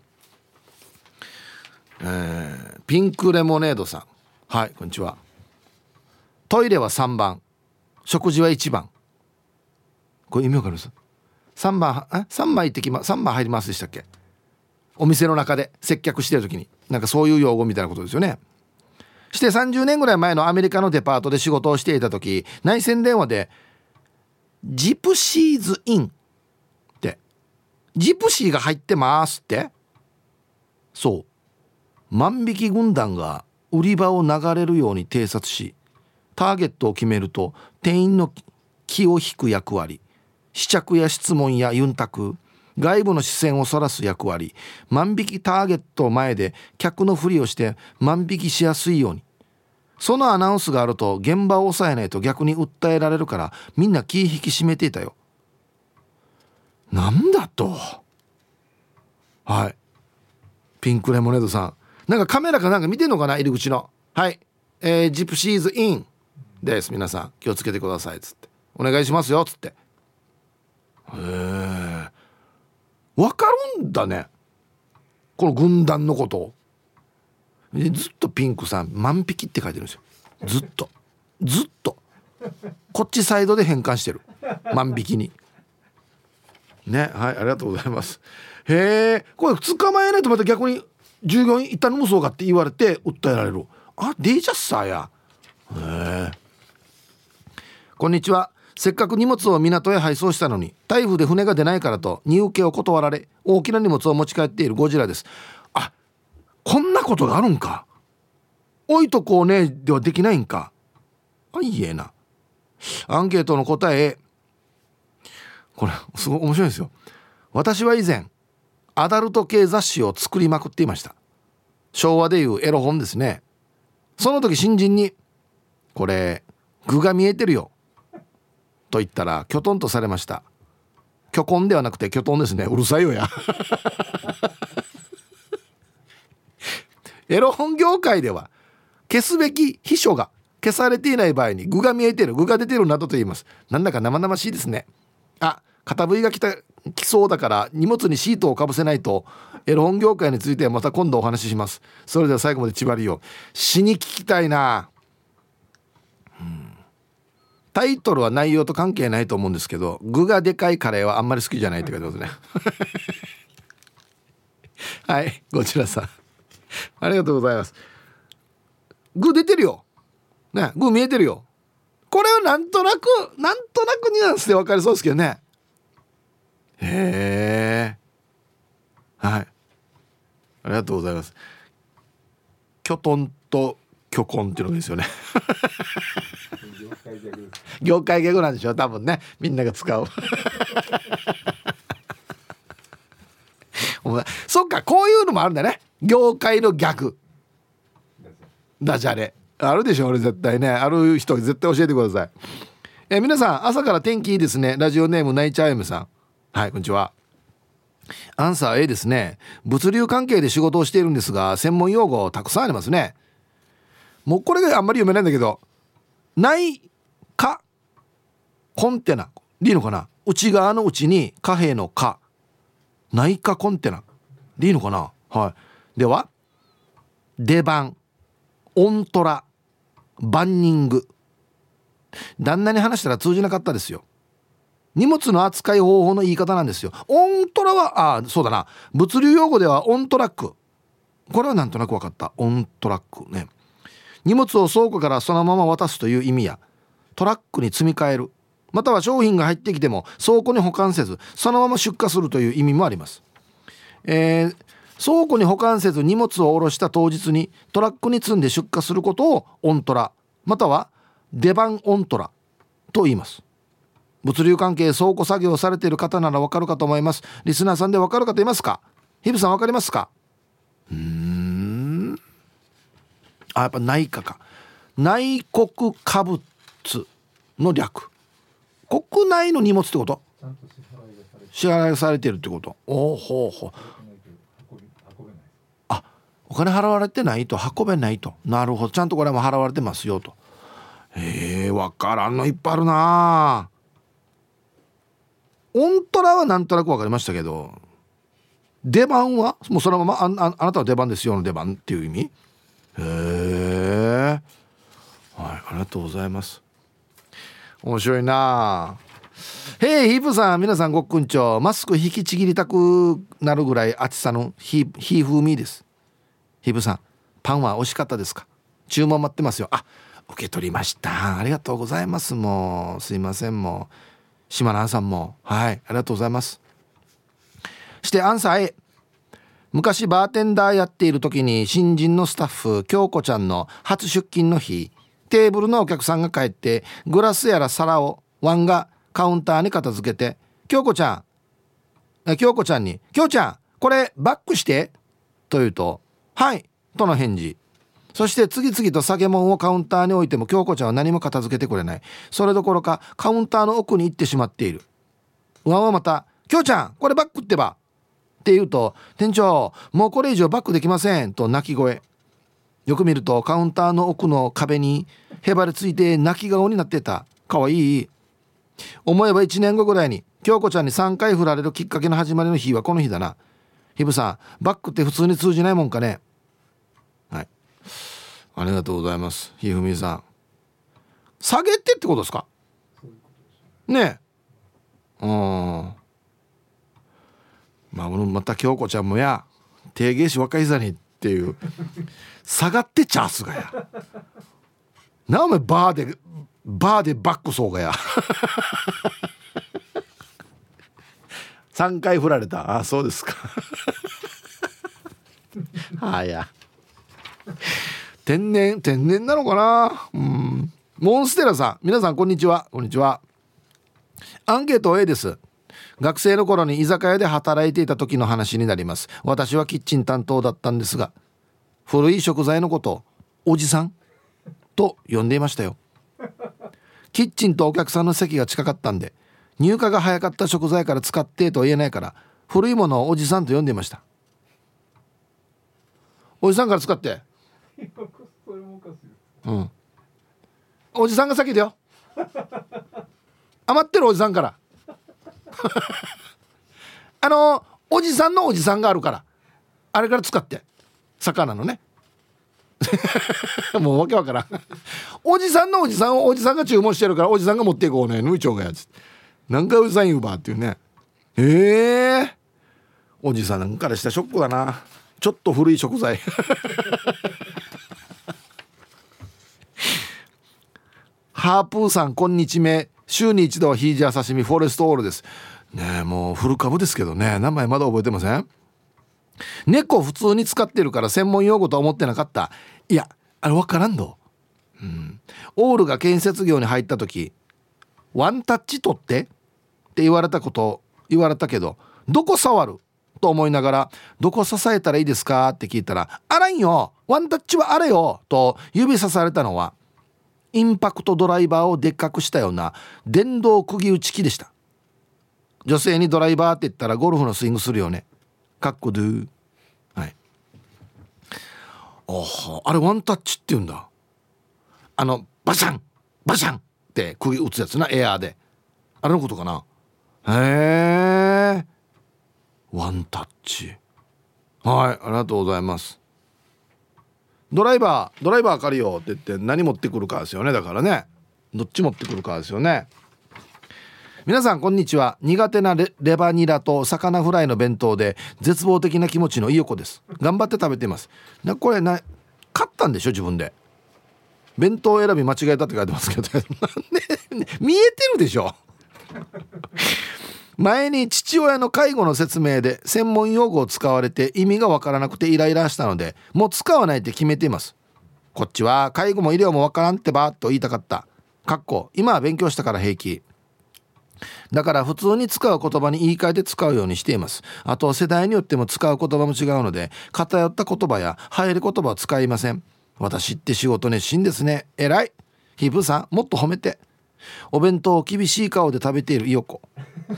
えー、ピンクレモネードさん。はいこんにちは。トイレは3番。食事は1番。これ意味わかります？3番え？3番行ってきま3番入りますでしたっけ？お店の中で接客してる時に。なんかそういう用語みたいなことですよね。して30年ぐらい前のアメリカのデパートで仕事をしていた時内線電話で「ジプシーズイン」って「ジプシーが入ってます」って。そう。万引き軍団が売り場を流れるように偵察しターゲットを決めると店員の気を引く役割試着や質問やユンタク外部の視線をそらす役割万引きターゲット前で客のふりをして万引きしやすいように。そのアナウンスがあると現場を抑えないと逆に訴えられるからみんな気引き締めていたよ。なんだと？はい。ピンクレモネードさん。なんかカメラかなんか見てんのかな入り口の。はい。えー、ジプシーズインです皆さん。気をつけてくださいっつって。お願いしますよっつって。へえ分かるんだね。この軍団のこと。ずっとピンクさん万匹って書いてるんですよ。ずっと。ずっと。こっちサイドで変換してる。万匹に。ねはいありがとうございます。へえこれ捕まえないとまた逆に従業員一旦無双がって言われて訴えられる。あデイジャスサーや。へえ。こんにちは。せっかく荷物を港へ配送したのに台風で船が出ないからと荷受けを断られ大きな荷物を持ち帰っているゴジラです。あこんなことがあるんか。置いとこうねではできないんか。あいいえな。アンケートの答え。これすごい面白いですよ。私は以前アダルト系雑誌を作りまくっていました。昭和でいうエロ本ですね。その時新人に「これ具が見えてるよ」と言ったらきょとんとされました。巨根ではなくて巨トンですね。うるさいよや。エロ本業界では消すべき秘書が消されていない場合に具が見えてる具が出てるなどと言います。なんだか生々しいですね。あ片部位が来た来そうだから荷物にシートをかぶせないとエロ本業界についてはまた今度お話しします。それでは最後まで縛りを死に聞きたいな。タイトルは内容と関係ないと思うんですけど具がでかいカレーはあんまり好きじゃないって書いてますね。はいこちらさん。ありがとうございます。具出てるよ。ね具見えてるよ。これはなんとなくなんとなくニュアンスで分かりそうですけどね。へえはい。ありがとうございます。キョトンと巨根っていうのがですよね。業界ギャグ。なんでしょ多分ね。みんなが使う。お前そっかこういうのもあるんだね。業界の逆ダジャレ。あるでしょ俺絶対ね。ある人絶対教えてください。え皆さん朝から天気いいですね。ラジオネームナイチャーエムさんはいこんにちは。アンサー A ですね。物流関係で仕事をしているんですが専門用語たくさんありますね。もうこれがあんまり読めないんだけど内科コンテナ。でいいのかな？内側の内に貨幣の貨。内科コンテナ。でいいのかな？はい。では出番。オントラ。バンニング。旦那に話したら通じなかったですよ。荷物の扱い方法の言い方なんですよ。オントラはあそうだな。物流用語ではオントラックこれはなんとなく分かった。オントラックね。荷物を倉庫からそのまま渡すという意味やトラックに積み替える。または商品が入ってきても倉庫に保管せずそのまま出荷するという意味もあります、えー、倉庫に保管せず荷物を下ろした当日にトラックに積んで出荷することをオントラまたは出番オントラと言います。物流関係倉庫作業されている方ならわかるかと思います。リスナーさんでわかる方いますか？ヒブさんわかりますか？うん。あやっぱ内科か。内国貨物の略。国内の荷物ってこと？支払いされてるってこと。おおほうほうあお金払われてないと。運べないと。なるほど。ちゃんとこれも払われてますよと。へえ分からんのいっぱいあるな。オントラはなんとなく分かりましたけど出番はもうそのままあああなたは出番ですよの出番っていう意味？へえはいありがとうございます。面白いな。へえヒープさん皆さんごっくんちょマスク引きちぎりたくなるぐらい暑さのヒヒー風味です。ヒープさんパンは美味しかったですか？注文待ってますよ。あ受け取りました。ありがとうございます。もうすいませんもう。島南さんも。はい。ありがとうございます。してアンサー A 昔バーテンダーやっている時に新人のスタッフ京子ちゃんの初出勤の日テーブルのお客さんが帰ってグラスやら皿をワンがカウンターに片付けて「京子ちゃん京子ちゃんに「京ちゃんこれバックして」と言うと「はい」との返事。そして次々と酒物をカウンターに置いても京子ちゃんは何も片付けてくれない。それどころかカウンターの奥に行ってしまっている。ワンはまた「京ちゃんこれバックってば」って言うと「店長もうこれ以上バックできません」と泣き声。よく見るとカウンターの奥の壁にへばりついて泣き顔になってた。かわいい。思えば1年後ぐらいに京子ちゃんに3回振られるきっかけの始まりの日はこの日だなひぶさんバックって普通に通じないもんかねありがとうございますひふみさん。下げてってことですか？ねえ。うん。まあまた京子ちゃんもや定芸師若いざにっていう下がってチャースがや。なお前バーでバーでバックそうがや。3回振られた。あそうですか。はや。天然天然なのかな？うん。モンステラさん。皆さんこんにちは。こんにちは。アンケート A です。学生の頃に居酒屋で働いていた時の話になります。私はキッチン担当だったんですが古い食材のことおじさん？と呼んでいましたよ。キッチンとお客さんの席が近かったんで入荷が早かった食材から使ってと言えないから古いものをおじさんと呼んでいました。おじさんから使って。うん。おじさんが先だよ。余ってるおじさんから。あのおじさんのおじさんがあるから。あれから使って。魚のね。もうわけわからん。おじさんのおじさんをおじさんが注文してるからおじさんが持っていこうね。ぬいちょうがやつ。何回おじさんうばっていうね。ええ。ー、おじさんからしたショックだな。ちょっと古い食材。ハープーさんこんにちめ週に一度はヒージャー刺身フォレストオールです。ねもうフル株ですけどね。名前まだ覚えてません？猫普通に使ってるから専門用語とは思ってなかった。いやあれ分からんど、うん、オールが建設業に入った時ワンタッチ取ってって言われたこと言われたけどどこ触ると思いながら「どこ支えたらいいですか?」って聞いたら「あらんよ。ワンタッチはあれよ」と指さされたのはインパクトドライバーをでっかくしたような電動釘打ち機でした。女性にドライバーって言ったらゴルフのスイングするよね。かっこドゥ。はい。ああれワンタッチって言うんだ。あのバシャンバシャンって釘打つやつなエアーで。あれのことかな。へえワンタッチ。はいありがとうございます。ドライバードライバー借りようって言って何持ってくるかですよね。だからね。どっち持ってくるかですよね。皆さんこんにちは。苦手なレバニラと魚フライの弁当で絶望的な気持ちのいよこです。頑張って食べています。なこれな買ったんでしょ？自分で。弁当選び間違えたって書いてますけど。なんで見えてるでしょ？前に父親の介護の説明で専門用語を使われて意味がわからなくてイライラしたのでもう使わないって決めています。こっちは介護も医療もわからんってばと言いたかった。かっこ今は勉強したから平気。だから普通に使う言葉に言い換えて使うようにしています。あと世代によっても使う言葉も違うので偏った言葉や流行り言葉は使いません。私って仕事熱心ですね。偉い。ヒブさんもっと褒めて。お弁当を厳しい顔で食べているイヨコ。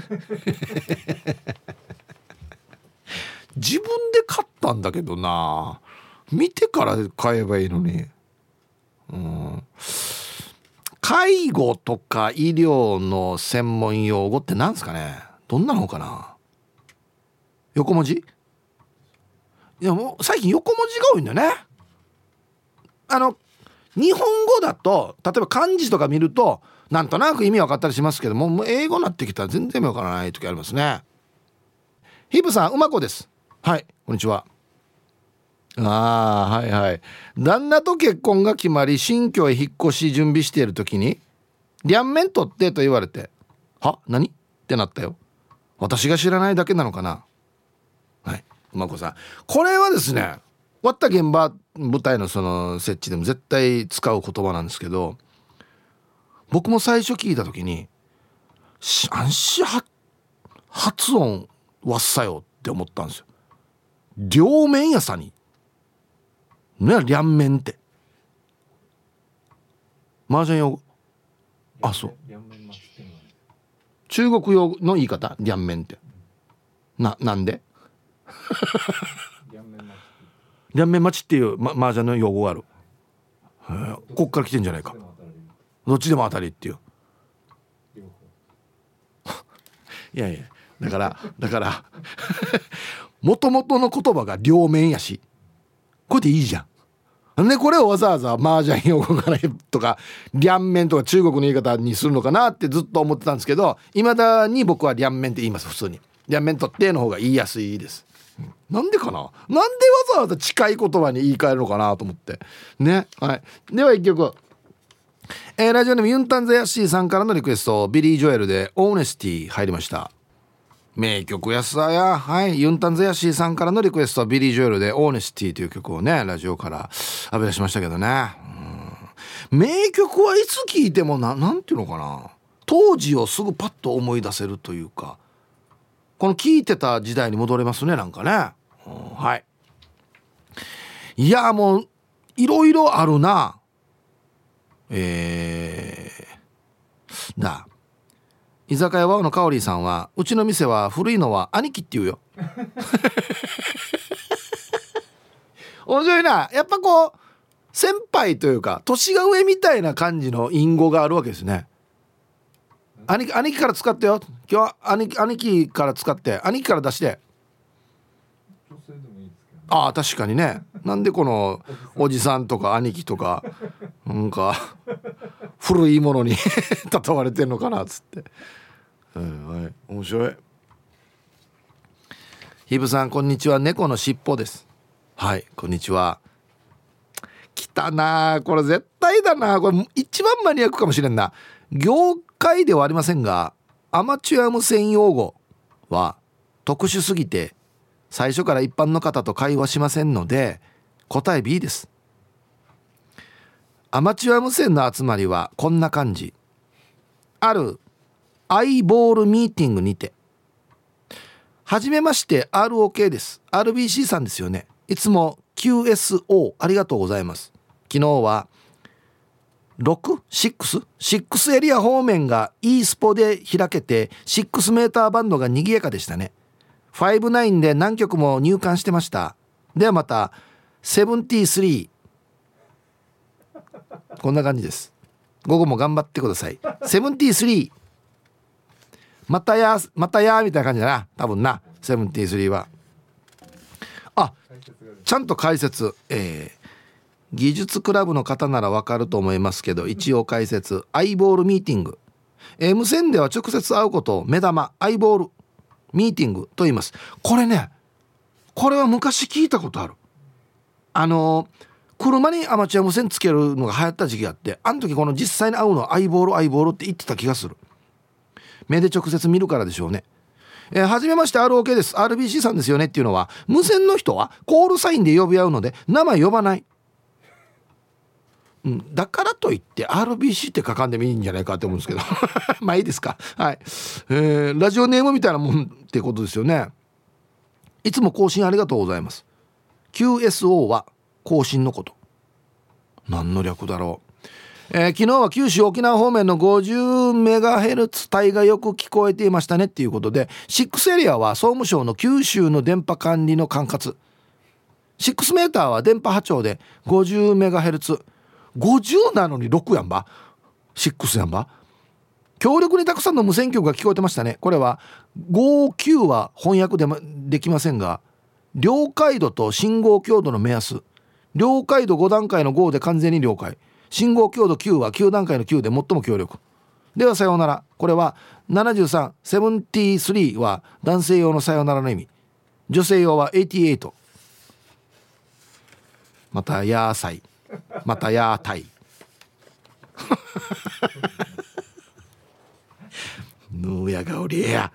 自分で買ったんだけどな。見てから買えばいいのに。うん。介護とか医療の専門用語って何すかね。どんなのかな。横文字？いやもう最近横文字が多いんだよね。あの日本語だと例えば漢字とか見るとなんとなく意味分かったりしますけどももう英語になってきたら全然分からない時ありますね。ヒブさんうまこです。はいこんにちは。ああはいはい。旦那と結婚が決まり新居へ引っ越し準備している時に「両面取って」と言われて「は？何?」ってなったよ。私が知らないだけなのかな。はいうまこさん。これはですね割った現場舞台のその設置でも絶対使う言葉なんですけど僕も最初聞いた時に「安心発音わっさよ」って思ったんですよ。両面やさに。ね両面って。麻雀用語あそう。中国用の言い方？両面って。ななんで？両面待ちっていう、ま、麻雀の用語がある。こっから来てんじゃないか。どっちでも当たりっていう。いやいやだからだからもともとの言葉が両面やしこれでいいじゃん。でこれをわざわざ麻雀用語からとか両面とか中国の言い方にするのかなってずっと思ってたんですけどいまだに僕は両面って言います普通に。両面取っての方が言いやすいです。なんでかな？なんでわわざわざ近い言葉に言い換えるのかなと思って。ね？はい。では一曲。えー、ラジオネームユンタンザヤッシーさんからのリクエストビリー・ジョエルで「オーネスティ」入りました。名曲やさや。はいユンタンザヤッシーさんからのリクエストビリー・ジョエルで「オーネスティ」という曲をねラジオから浴び出しましたけどね。名曲はいつ聴いてもななんていうのかな。当時をすぐパッと思い出せるというかこの聴いてた時代に戻れますねなんかね、はい。いやもういろいろあるな。えー、だ居酒屋ワオのカオリーさんはうちの店は古いのは兄貴って言うよ。面白いな。やっぱこう先輩というか年が上みたいな感じの隠語があるわけですね。兄貴兄貴から使ってよ。今日は兄兄貴から使って兄貴から出して。ああ確かにね。なんでこのおじさんとか兄貴とかなんか古いものに 例われてんのかなっつって、はいはい。面白い。ひぶさんこんにちは。猫のしっぽです。はいこんにちは。来たなこれ絶対だなこれ一番マニアックかもしれんな。業界ではありませんがアマチュア無線用語は特殊すぎて最初から一般の方と会話しませんので答え B です。アマチュア無線の集まりはこんな感じ。あるアイボールミーティングにて。はじめまして ROK です。RBC さんですよね。いつも QSO ありがとうございます。昨日は 6?6?6 エリア方面が e スポで開けて6メーターバンドが賑やかでしたね。59で何曲も入館してました。ではまた73こんな感じです。午後も頑張ってください。73またやまたやみたいな感じだな。多分な。73は。あちゃんと解説。えー、技術クラブの方ならわかると思いますけど一応解説。アイボールミーティング、えー、無線では直接会うこと。を目玉。アイボール。ミーティングと言います。これねこれは昔聞いたことある。あの車にアマチュア無線つけるのが流行った時期があってあの時この実際に会うのアイボールアイボールって言ってた気がする。目で直接見るからでしょうね。えー、はじめまして ROK です。RBC さんですよねっていうのは無線の人はコールサインで呼び合うので名前呼ばない。うん、だからといって RBC って書かんでもいいんじゃないかと思うんですけど。まあいいですか。はい、えー、ラジオネームみたいなもんってことですよね。いつも更新ありがとうございます。QSO は更新のこと。何の略だろう。えー、昨日は九州沖縄方面の 50MHz 帯がよく聞こえていましたね。っていうことで6エリアは総務省の九州の電波管理の管轄。6メーターは電波波長で 50MHz 50なのに6やんば。6やんば。強力にたくさんの無線局が聞こえてましたね。これは59は翻訳で,、ま、できませんが了解度と信号強度の目安。了解度5段階の5で完全に了解。信号強度9は9段階の9で最も強力。ではさようなら。これは7373は男性用のさようならの意味。女性用は88また「やーさい」またやーたい。ぬーやがおりや。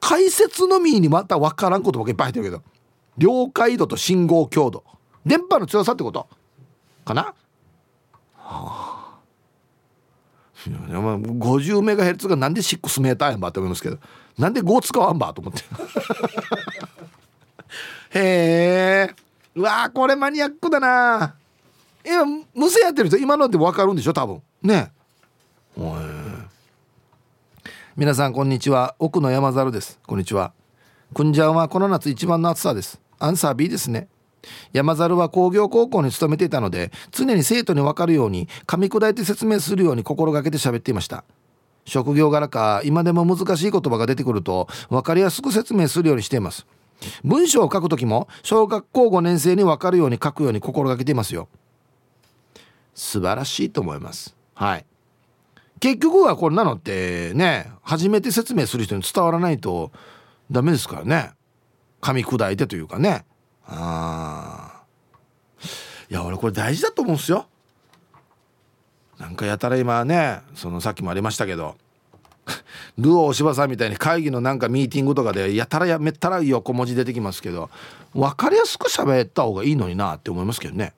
解説のみにまた分からんことばいっぱい入ってるけど。了解度と信号強度。電波の強さってことかな、はあ、50メガヘルツがなんで6メーターやんばって思いますけど。なんで5使わんばと思って。へえ。うわこれマニアックだな。今無線やってる人今ので分かるんでしょ多分。ね。皆さんこんにちは。奥の山猿です。こんにちは。くんじゃんはこの夏一番の暑さです。アンサー B ですね。山猿は工業高校に勤めていたので常に生徒に分かるように噛み砕いて説明するように心がけて喋っていました。職業柄か今でも難しい言葉が出てくると分かりやすく説明するようにしています。文章を書く時も小学校5年生に分かるように書くように心がけていますよ。素晴らしいと思います。はい。結局はこんなのってね初めて説明する人に伝わらないとダメですからね。噛み砕いてというかね。あいや俺これ大事だと思うんすよ。なんかやたら今ねそのさっきもありましたけど。ルオー柴さんみたいに会議のなんかミーティングとかでやたらやめったら横文字出てきますけど分かりやすく喋った方がいいのになって思いますけどね。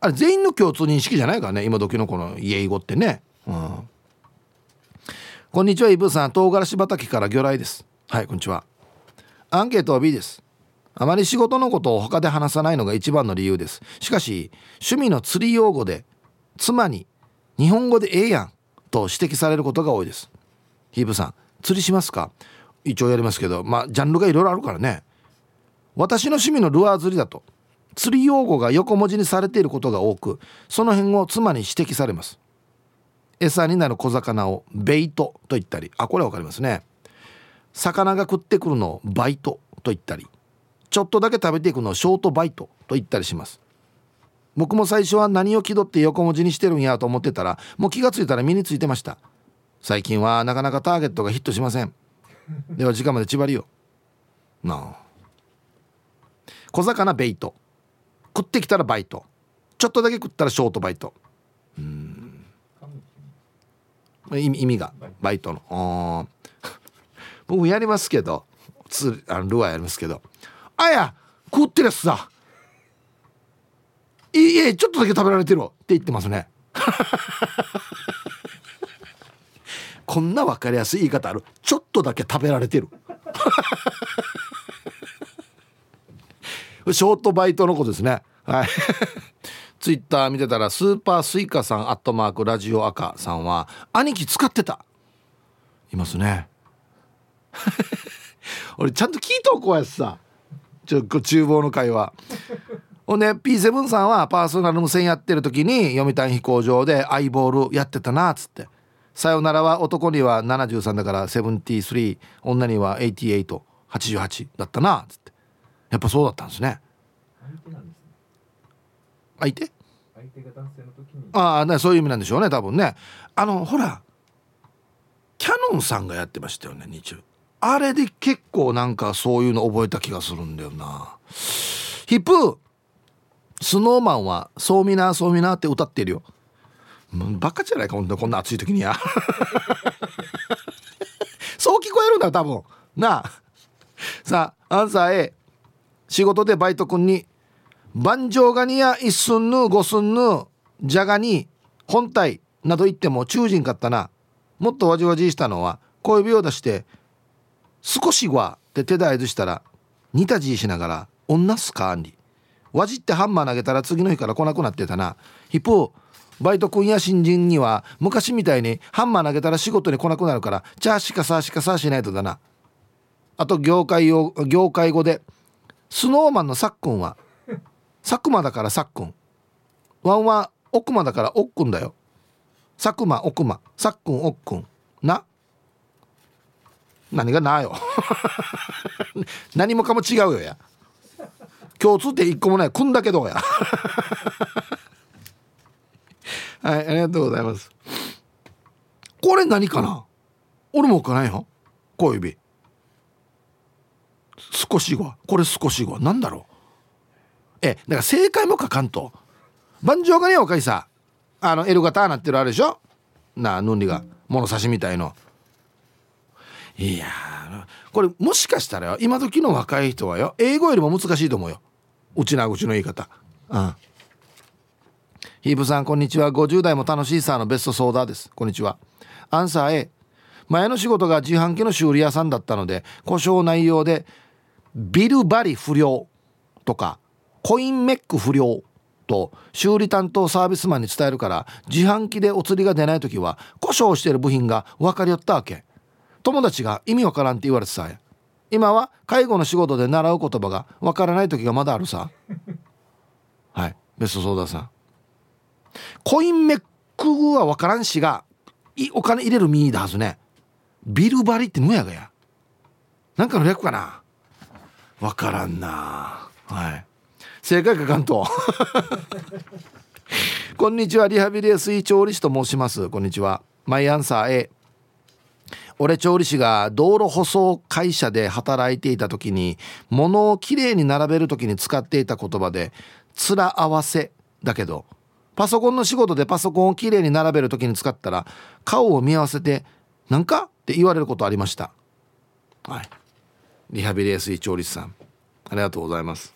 あれ全員の共通認識じゃないからね今時のこの家語ってね。うん。こんにちはイブさん。唐辛子畑から魚雷です。はいこんにちは。アンケートは B です。あまり仕事のことを他で話さないのが一番の理由です。しかし趣味の釣り用語で妻に日本語でええやんと指摘されることが多いです。ヒープさん釣りしますか？一応やりますけどまあジャンルがいろいろあるからね。私の趣味のルアー釣りだと釣り用語が横文字にされていることが多くその辺を妻に指摘されます。餌になる小魚をベイトと言ったりあこれわかりますね。魚が食ってくるのをバイトと言ったりちょっとだけ食べていくのをショートバイトと言ったりします。僕も最初は何を気取って横文字にしてるんやと思ってたらもう気が付いたら身についてました。最近はなかなかターゲットがヒットしません。では時間まで縛りよなあ。小魚ベイト。食ってきたらバイト。ちょっとだけ食ったらショートバイト。うん。意味が。バイトの。あ僕やりますけど。つあのルアーやりますけど。あや食ってるやつさ。いえちょっとだけ食べられてるって言ってますね。こんな分かりやすい言い方ある。ちょっとだけ食べられてる。ショートバイトの子ですね。はい。ツイッター見てたらスーパースイカさんアットマークラジオ赤さんは兄貴使ってた。いますね。俺ちゃんと聞いとこうやつさ。ちょ厨房の会話。ほんで P7 さんはパーソナル無線やってる時に読谷飛行場でアイボールやってたなっつって「さよなら」は男には73だから73女には8888だったなっつって。やっぱそうだったんですね。相手相手？が男性の時に。ああそういう意味なんでしょうね多分ね。あのほらキャノンさんがやってましたよね日中。あれで結構なんかそういうの覚えた気がするんだよな。ヒップスノーマンは「そうみなそうみな」って歌ってるよバカじゃないかこんなこんな暑い時にやそう聞こえるんだ多分。なあ。さあアンサー A 仕事でバイト君に「バンジョーガニや一寸ぬ五寸ぬじゃがに本体」など言っても中人かったな。もっとわじわじしたのは小指を出して「少しは」って手で合図したら似た字しながら「女っすか?」にわじってハンマー投げたら次の日から来なくなってたな。一方バイト君や新人には昔みたいにハンマー投げたら仕事に来なくなるからチャーしかさしかさしないとだな。あと業界用業界語でスノーマンのさっくんは佐久間だからさっくんワンは奥間だからおっくんだよ。佐久間奥間。さっくんおっくんな。何がなよ。何もかも違うよや。共通点一個もない。くんだけどや。はいありがとうございます。これ何かな？俺も置かないよ小指。少し後これ少し後なんだろう？えだから正解も書かんと。盤上がね若いさあの L 型なってるあるでしょ？なあヌンリが。物差しみたいの。いやこれもしかしたらよ今時の若い人はよ英語よりも難しいと思うよ。うちな口の言い方。うん。ヒープさんこんにちは。50代も楽しいさのベストソーダです。こんにちは。アンサー A 前の仕事が自販機の修理屋さんだったので故障内容でビルバリ不良とかコインメック不良と修理担当サービスマンに伝えるから自販機でお釣りが出ない時は故障してる部品が分かりよったわけ。友達が意味わからんって言われてさ。今は介護の仕事で習う言葉が分からない時がまだあるさ。はい。ベストソーダさん。コインメックは分からんしがお金入れるミーだはずね。ビルバリってむやがや。なんかの略かな。分からんな。はい。正解か関東 こんにちは。リハビリエスイ調理師と申します。こんにちは。マイアンサー A 俺調理師が道路舗装会社で働いていた時に物をきれいに並べる時に使っていた言葉で「面合わせ」だけどパソコンの仕事でパソコンをきれいに並べる時に使ったら顔を見合わせて「なんか?」って言われることありました。はい。リハビリエスイ調理師さん。ありがとうございます。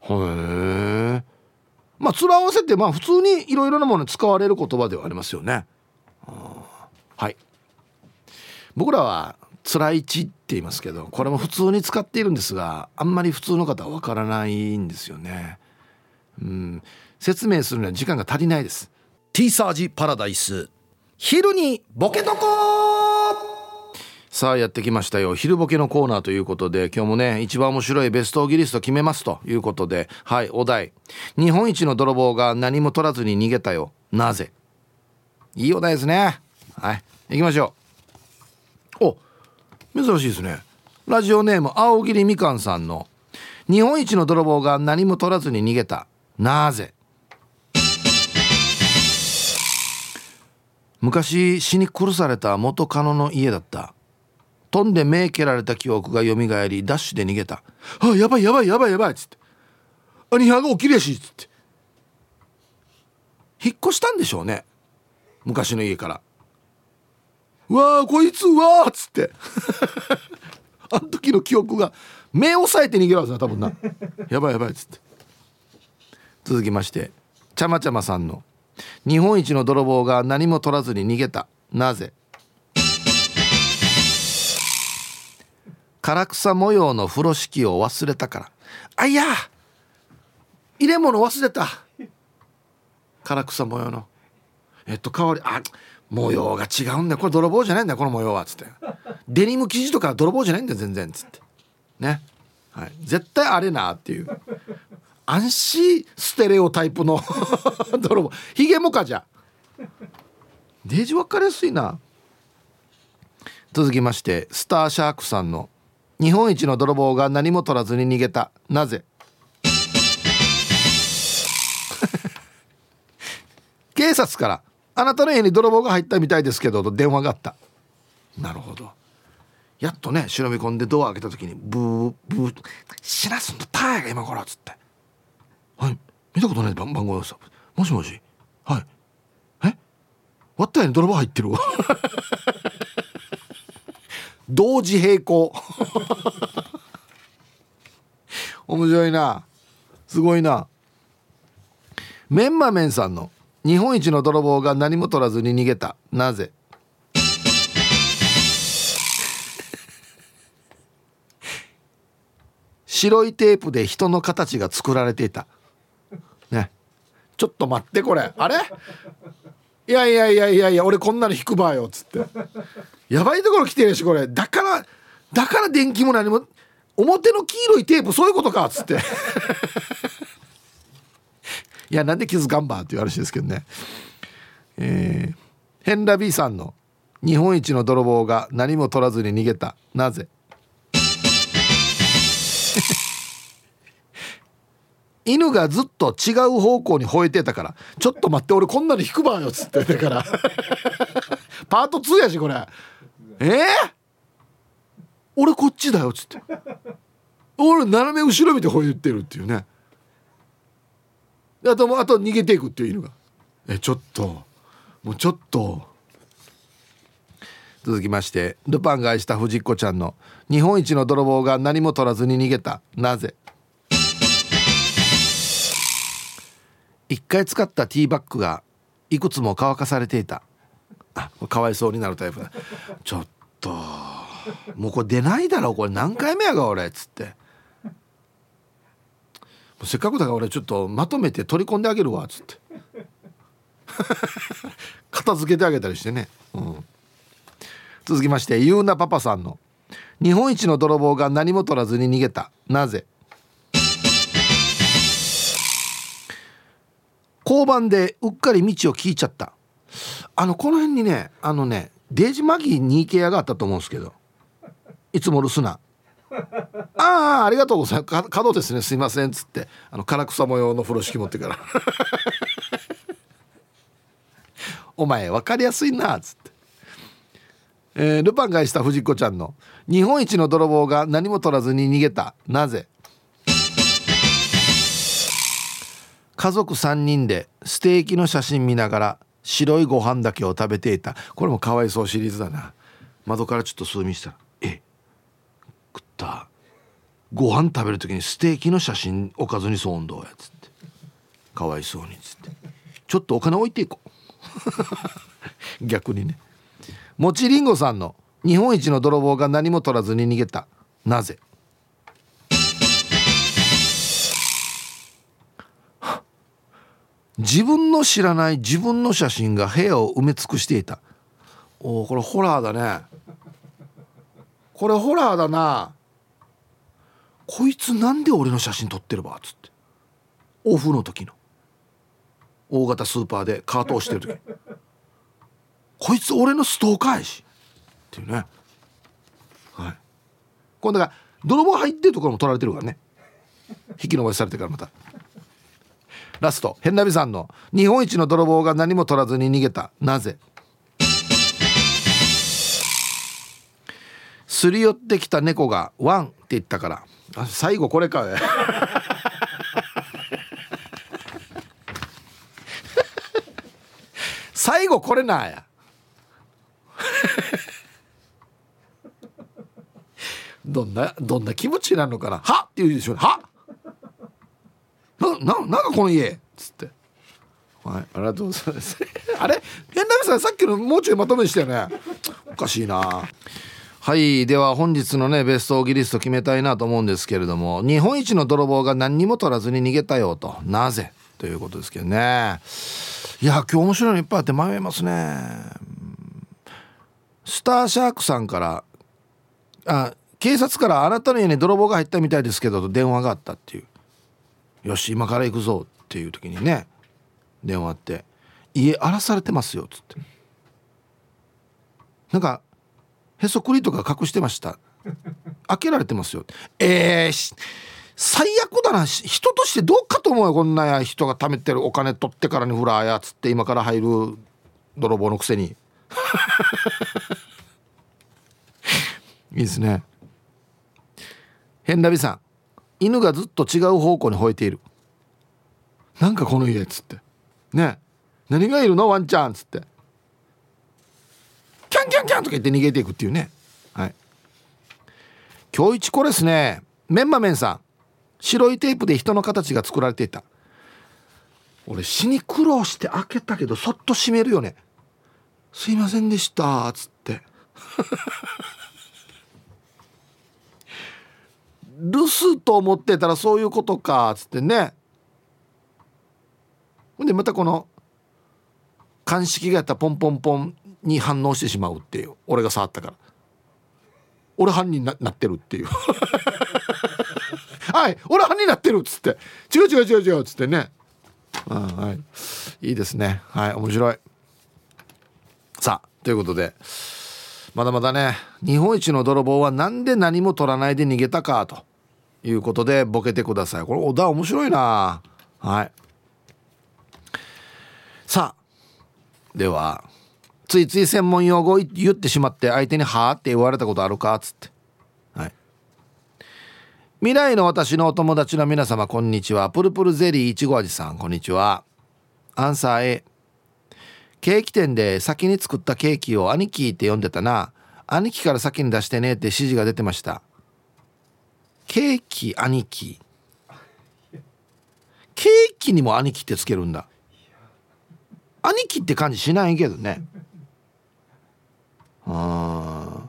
へえまあ面合わせってまあ普通にいろいろなものに使われる言葉ではありますよね。はい。僕らは辛い地って言いますけどこれも普通に使っているんですがあんまり普通の方はわからないんですよね。うん。説明するには時間が足りないです。T サージパラダイス。昼にボケとこさあやってきましたよ。昼ボケのコーナーということで今日もね一番面白いベストオギリスト決めますということで。はいお題。日本一の泥棒が何も取らずに逃げたよ。なぜ？いいお題ですね。はい行きましょう。お珍しいですね。ラジオネーム青桐みかんさんの。日本一の泥棒が何も取らずに逃げた。なぜ？昔死に殺された元カノの家だった。飛んで目蹴られた記憶が蘇りダッシュで逃げた「あやばいやばいやばいやばい」っつって「あニハが起きるやし」っつって。引っ越したんでしょうね。昔の家から「わーこいつうわー」っつって。あの時の記憶が目を押さえて逃げるはずだ多分なやばいやばいっつって。続きましてちゃまちゃまさんの「日本一の泥棒が何も取らずに逃げた。なぜ？唐草模様の風呂敷を忘れたから。あいや入れ物忘れた。唐草模様の。えっと代わりあ模様が違うんだよ。これ泥棒じゃないんだよこの模様は。つって。デニム生地とか泥棒じゃないんだよ全然。つって。ね。はい。絶対あれなっていう。アンシステレオタイプの。泥棒。ヒゲモカじゃ。デージ分かりやすいな。続きましてスターシャークさんの「日本一の泥棒が何も取らずに逃げた。なぜ? 」警察から「あなたの家に泥棒が入ったみたいですけど」と電話があった。なるほど。やっとね忍び込んでドア開けた時にブーブー「しらすんとパーやが今頃」っつって。はい。見たことない番番号です。もしもし。はい。え？割ったように泥棒入ってるわ。同時並行。面白いな。すごいな。メンマメンさんの日本一の泥棒が何も取らずに逃げた。なぜ？白いテープで人の形が作られていた。ちょっと待ってこれ。あれ？いやいやいやいやいや俺こんなの引くばよっつって。やばいところ来てるしこれ。だからだから電気も何も表の黄色いテープそういうことかっつって。いやなんで気づかんばっていう話ですけどね。えー、ヘンラビーさんの日本一の泥棒が何も取らずに逃げた。なぜ？犬がずっと違う方向に吠えてたから「ちょっと待って俺こんなの引くばよ」っつってだから。パート2やしこれ。えー、俺こっちだよっつって俺斜め後ろ見て吠えてるっていうね。あともあと逃げていくっていう犬がえちょっと。もうちょっと。続きましてルパンが愛した藤子ちゃんの「日本一の泥棒が何も取らずに逃げた。なぜ?」一回使ったティーバッグがいくつも乾かされていた。あかわいそうになるタイプだ。ちょっともうこれ出ないだろこれ。何回目やが俺っつって。せっかくだから俺ちょっとまとめて取り込んであげるわっつって。片付けてあげたりしてね、うん、続きましてゆうなパパさんの「日本一の泥棒が何も取らずに逃げた。なぜ?」交番でうっかり道を聞いちゃった。あのこの辺にねあのねデージマギーに池屋があったと思うんですけど。いつも留守な。ああありがとうございます。角ですね。すいませんっつって。あの唐草模様の風呂敷持ってから。お前分かりやすいなっつって、えー、ルパンがした藤子ちゃんの日本一の泥棒が何も取らずに逃げた。なぜ家族3人でステーキの写真見ながら白いご飯だけを食べていた。これもかわいそうシリーズだな。窓からちょっと数見したら「え食った。ご飯食べる時にステーキの写真置かずにそう運動や」つって。かわいそうにつって。ちょっとお金置いていこう。逆にね。もちりんごさんの日本一の泥棒が何も取らずに逃げた。なぜ？自分の知らない自分の写真が部屋を埋め尽くしていた。おおこれホラーだね。これホラーだな。こいつなんで俺の写真撮ってるば？っつって。オフの時の。大型スーパーでカートをしてる時。こいつ俺のストーカーやし。っていうね。はい。今度が泥棒入ってるところも撮られてるからね。引き伸ばしされてからまた。ラスト変なびさんの日本一の泥棒が何も取らずに逃げた。なぜ？すり寄ってきた猫が「ワン」って言ったから。最後これか最後これなや。どんなどんな気持ちなのかな「はっ!」って言うでしょ「はっなななんかこの家」っつって。はいありがとうございます。あれ？変なさんさっきのもうちょいまとめにしたよね。おかしいな。はいでは本日のねベストオギリスト決めたいなと思うんですけれども日本一の泥棒が何にも取らずに逃げたよとなぜ？ということですけどね。いや今日面白いのいっぱいあって迷いますね。スターシャークさんからあ警察からあなたの家に泥棒が入ったみたいですけどと電話があったっていう。よし今から行くぞっていう時にね電話あって家荒らされてますよっつって。なんかへそくりとか隠してました。開けられてますよ。えー、最悪だな。人としてどうかと思うよこんな人が貯めてるお金取ってからにフラーやつって今から入る泥棒のくせに。いいですね。変なびさん犬がずっと違う方向に吠えている。なんかこの家っつって。ね。何がいるの？ワンちゃんっつって。キャンキャンキャンとか言って逃げていくっていうね。はい。今日一これですね。メンマメンさん。白いテープで人の形が作られていた。俺死に苦労して開けたけどそっと閉めるよね。すいませんでしたっつって。留守と思ってたらそういうことかっつってね。ほんでまたこの鑑識がやったポンポンポンに反応してしまうっていう俺が触ったから。俺犯人ななってるっていう。はい俺犯人になってるっつって。違う違う違う違うっつってね。はい。いいですね。はい面白い。さあということで。まだまだね日本一の泥棒は何で何も取らないで逃げたかということでボケてください。これ小田面白いな。はい。さあではついつい専門用語を言ってしまって相手に「はあ?」って言われたことあるかつって。はい。未来の私のお友達の皆様こんにちは。プルプルゼリーいちご味さんこんにちは。アンサー A ケーキ店で先に作ったケーキを兄貴って呼んでたな。兄貴から先に出してねって指示が出てました。ケーキ兄貴。ケーキにも兄貴ってつけるんだ。兄貴って感じしないけどね。あ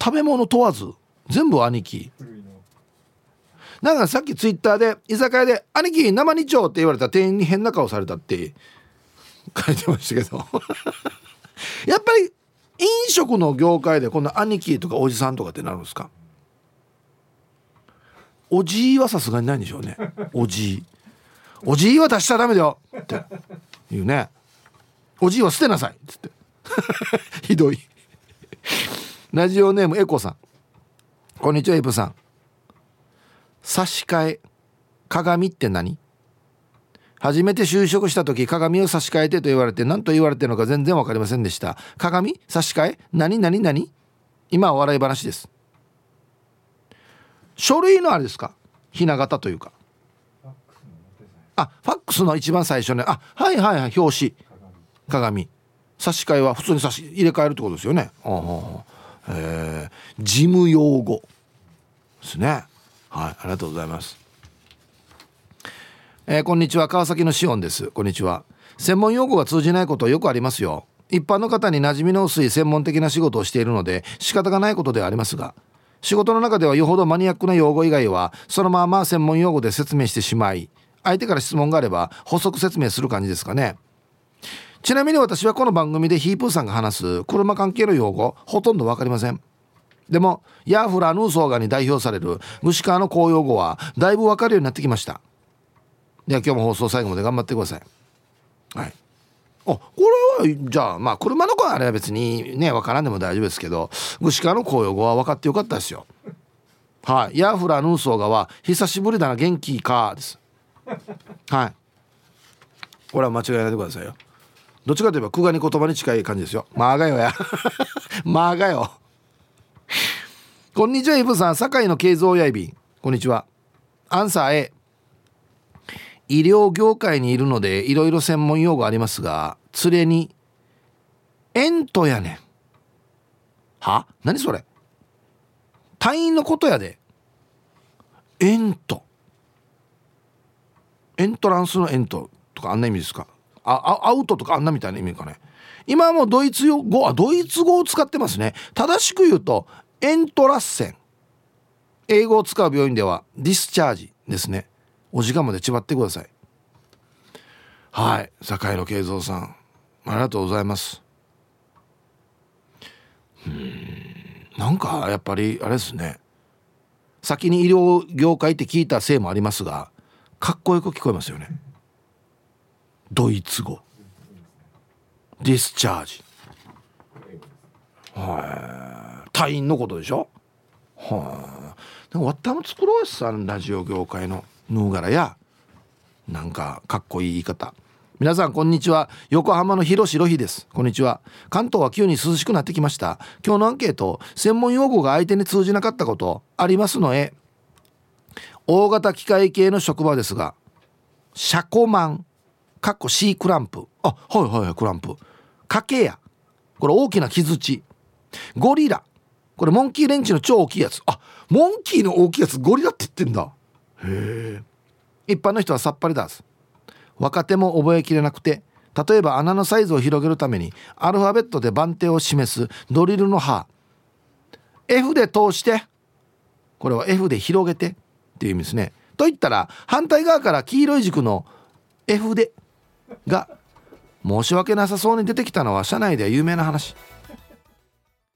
食べ物問わず全部兄貴。なんかさっきツイッターで居酒屋で「兄貴生二丁」って言われた店員に変な顔されたって。書いてましたけど。やっぱり飲食の業界でこんな兄貴とかおじさんとかってなるんですか？おじいはさすがにないんでしょうね。おじい。おじいは出したらダメだよって。言うね。おじいは捨てなさいっつって。ひどい。ラジオネームエコさん。こんにちはエプさん。差し替え。鏡って何？初めて就職した時鏡を差し替えてと言われて何と言われてるのか全然分かりませんでした。鏡差し替え？何？何？何？今は笑い話です。書類のあれですか？ひな形というか。あファックスの一番最初ね。あはいはいはい表紙。鏡。差し替えは普通に差し入れ替えるってことですよね。えー、事務用語ですね。はいありがとうございます。えー、こんにちは。川崎のシオンです。こんにちは。専門用語が通じないことよくありますよ。一般の方に馴染みの薄い専門的な仕事をしているので仕方がないことではありますが仕事の中ではよほどマニアックな用語以外はそのまま専門用語で説明してしまい相手から質問があれば補足説明する感じですかね。ちなみに私はこの番組でヒープーさんが話す車関係の用語ほとんど分かりません。でもヤーフラヌーソーガに代表される虫川の公用語はだいぶ分かるようになってきました。では今日も放送最後まで頑張ってください。はい。あこれはじゃあまあ車の子はあれは別にね分からんでも大丈夫ですけど具志川の公用語は分かってよかったですよ。はい。ヤーフラーヌーソーガは久しぶりだな元気かです。はい。これは間違えないでくださいよ。どっちかといえば久我に言葉に近い感じですよ。まあがよや。まあがよ。こんにちはイブさん。堺の慶三やいびんこんにちは。アンサー A 医療業界にいるのでいろいろ専門用語ありますが連れに「エントやねん」は？何それ？隊員のことやで。エント。エントランスのエントとかあんな意味ですか？あアウトとかあんなみたいな意味かね。今はもうドイツ語あドイツ語を使ってますね。正しく言うとエントラッセン。英語を使う病院ではディスチャージですねお時間までちばってください。はい。坂井の慶三さんありがとうございます。うん。なんかやっぱりあれですね。先に医療業界って聞いたせいもありますがかっこよく聞こえますよね。ドイツ語。ディスチャージ。はい。隊員のことでしょ？はい、でもわったも作ろうさラジオ業界の。ヌーガラやなんかかっこいい言い方。皆さんこんにちは。横浜の広ろひです。こんにちは。関東は急に涼しくなってきました。今日のアンケート専門用語が相手に通じなかったことありますのえ大型機械系の職場ですが車庫マンかっこ C クランプ。あはいはいはいクランプ。かけやこれ大きな木槌ゴリラ。これモンキーレンチの超大きいやつ。あモンキーの大きいやつゴリラって言ってんだ。へ一般の人はさっぱりだす。若手も覚えきれなくて例えば穴のサイズを広げるためにアルファベットで番手を示すドリルの刃 F で通してこれは F で広げてっていう意味ですね。と言ったら反対側から黄色い軸の F でが申し訳なさそうに出てきたのは社内では有名な話。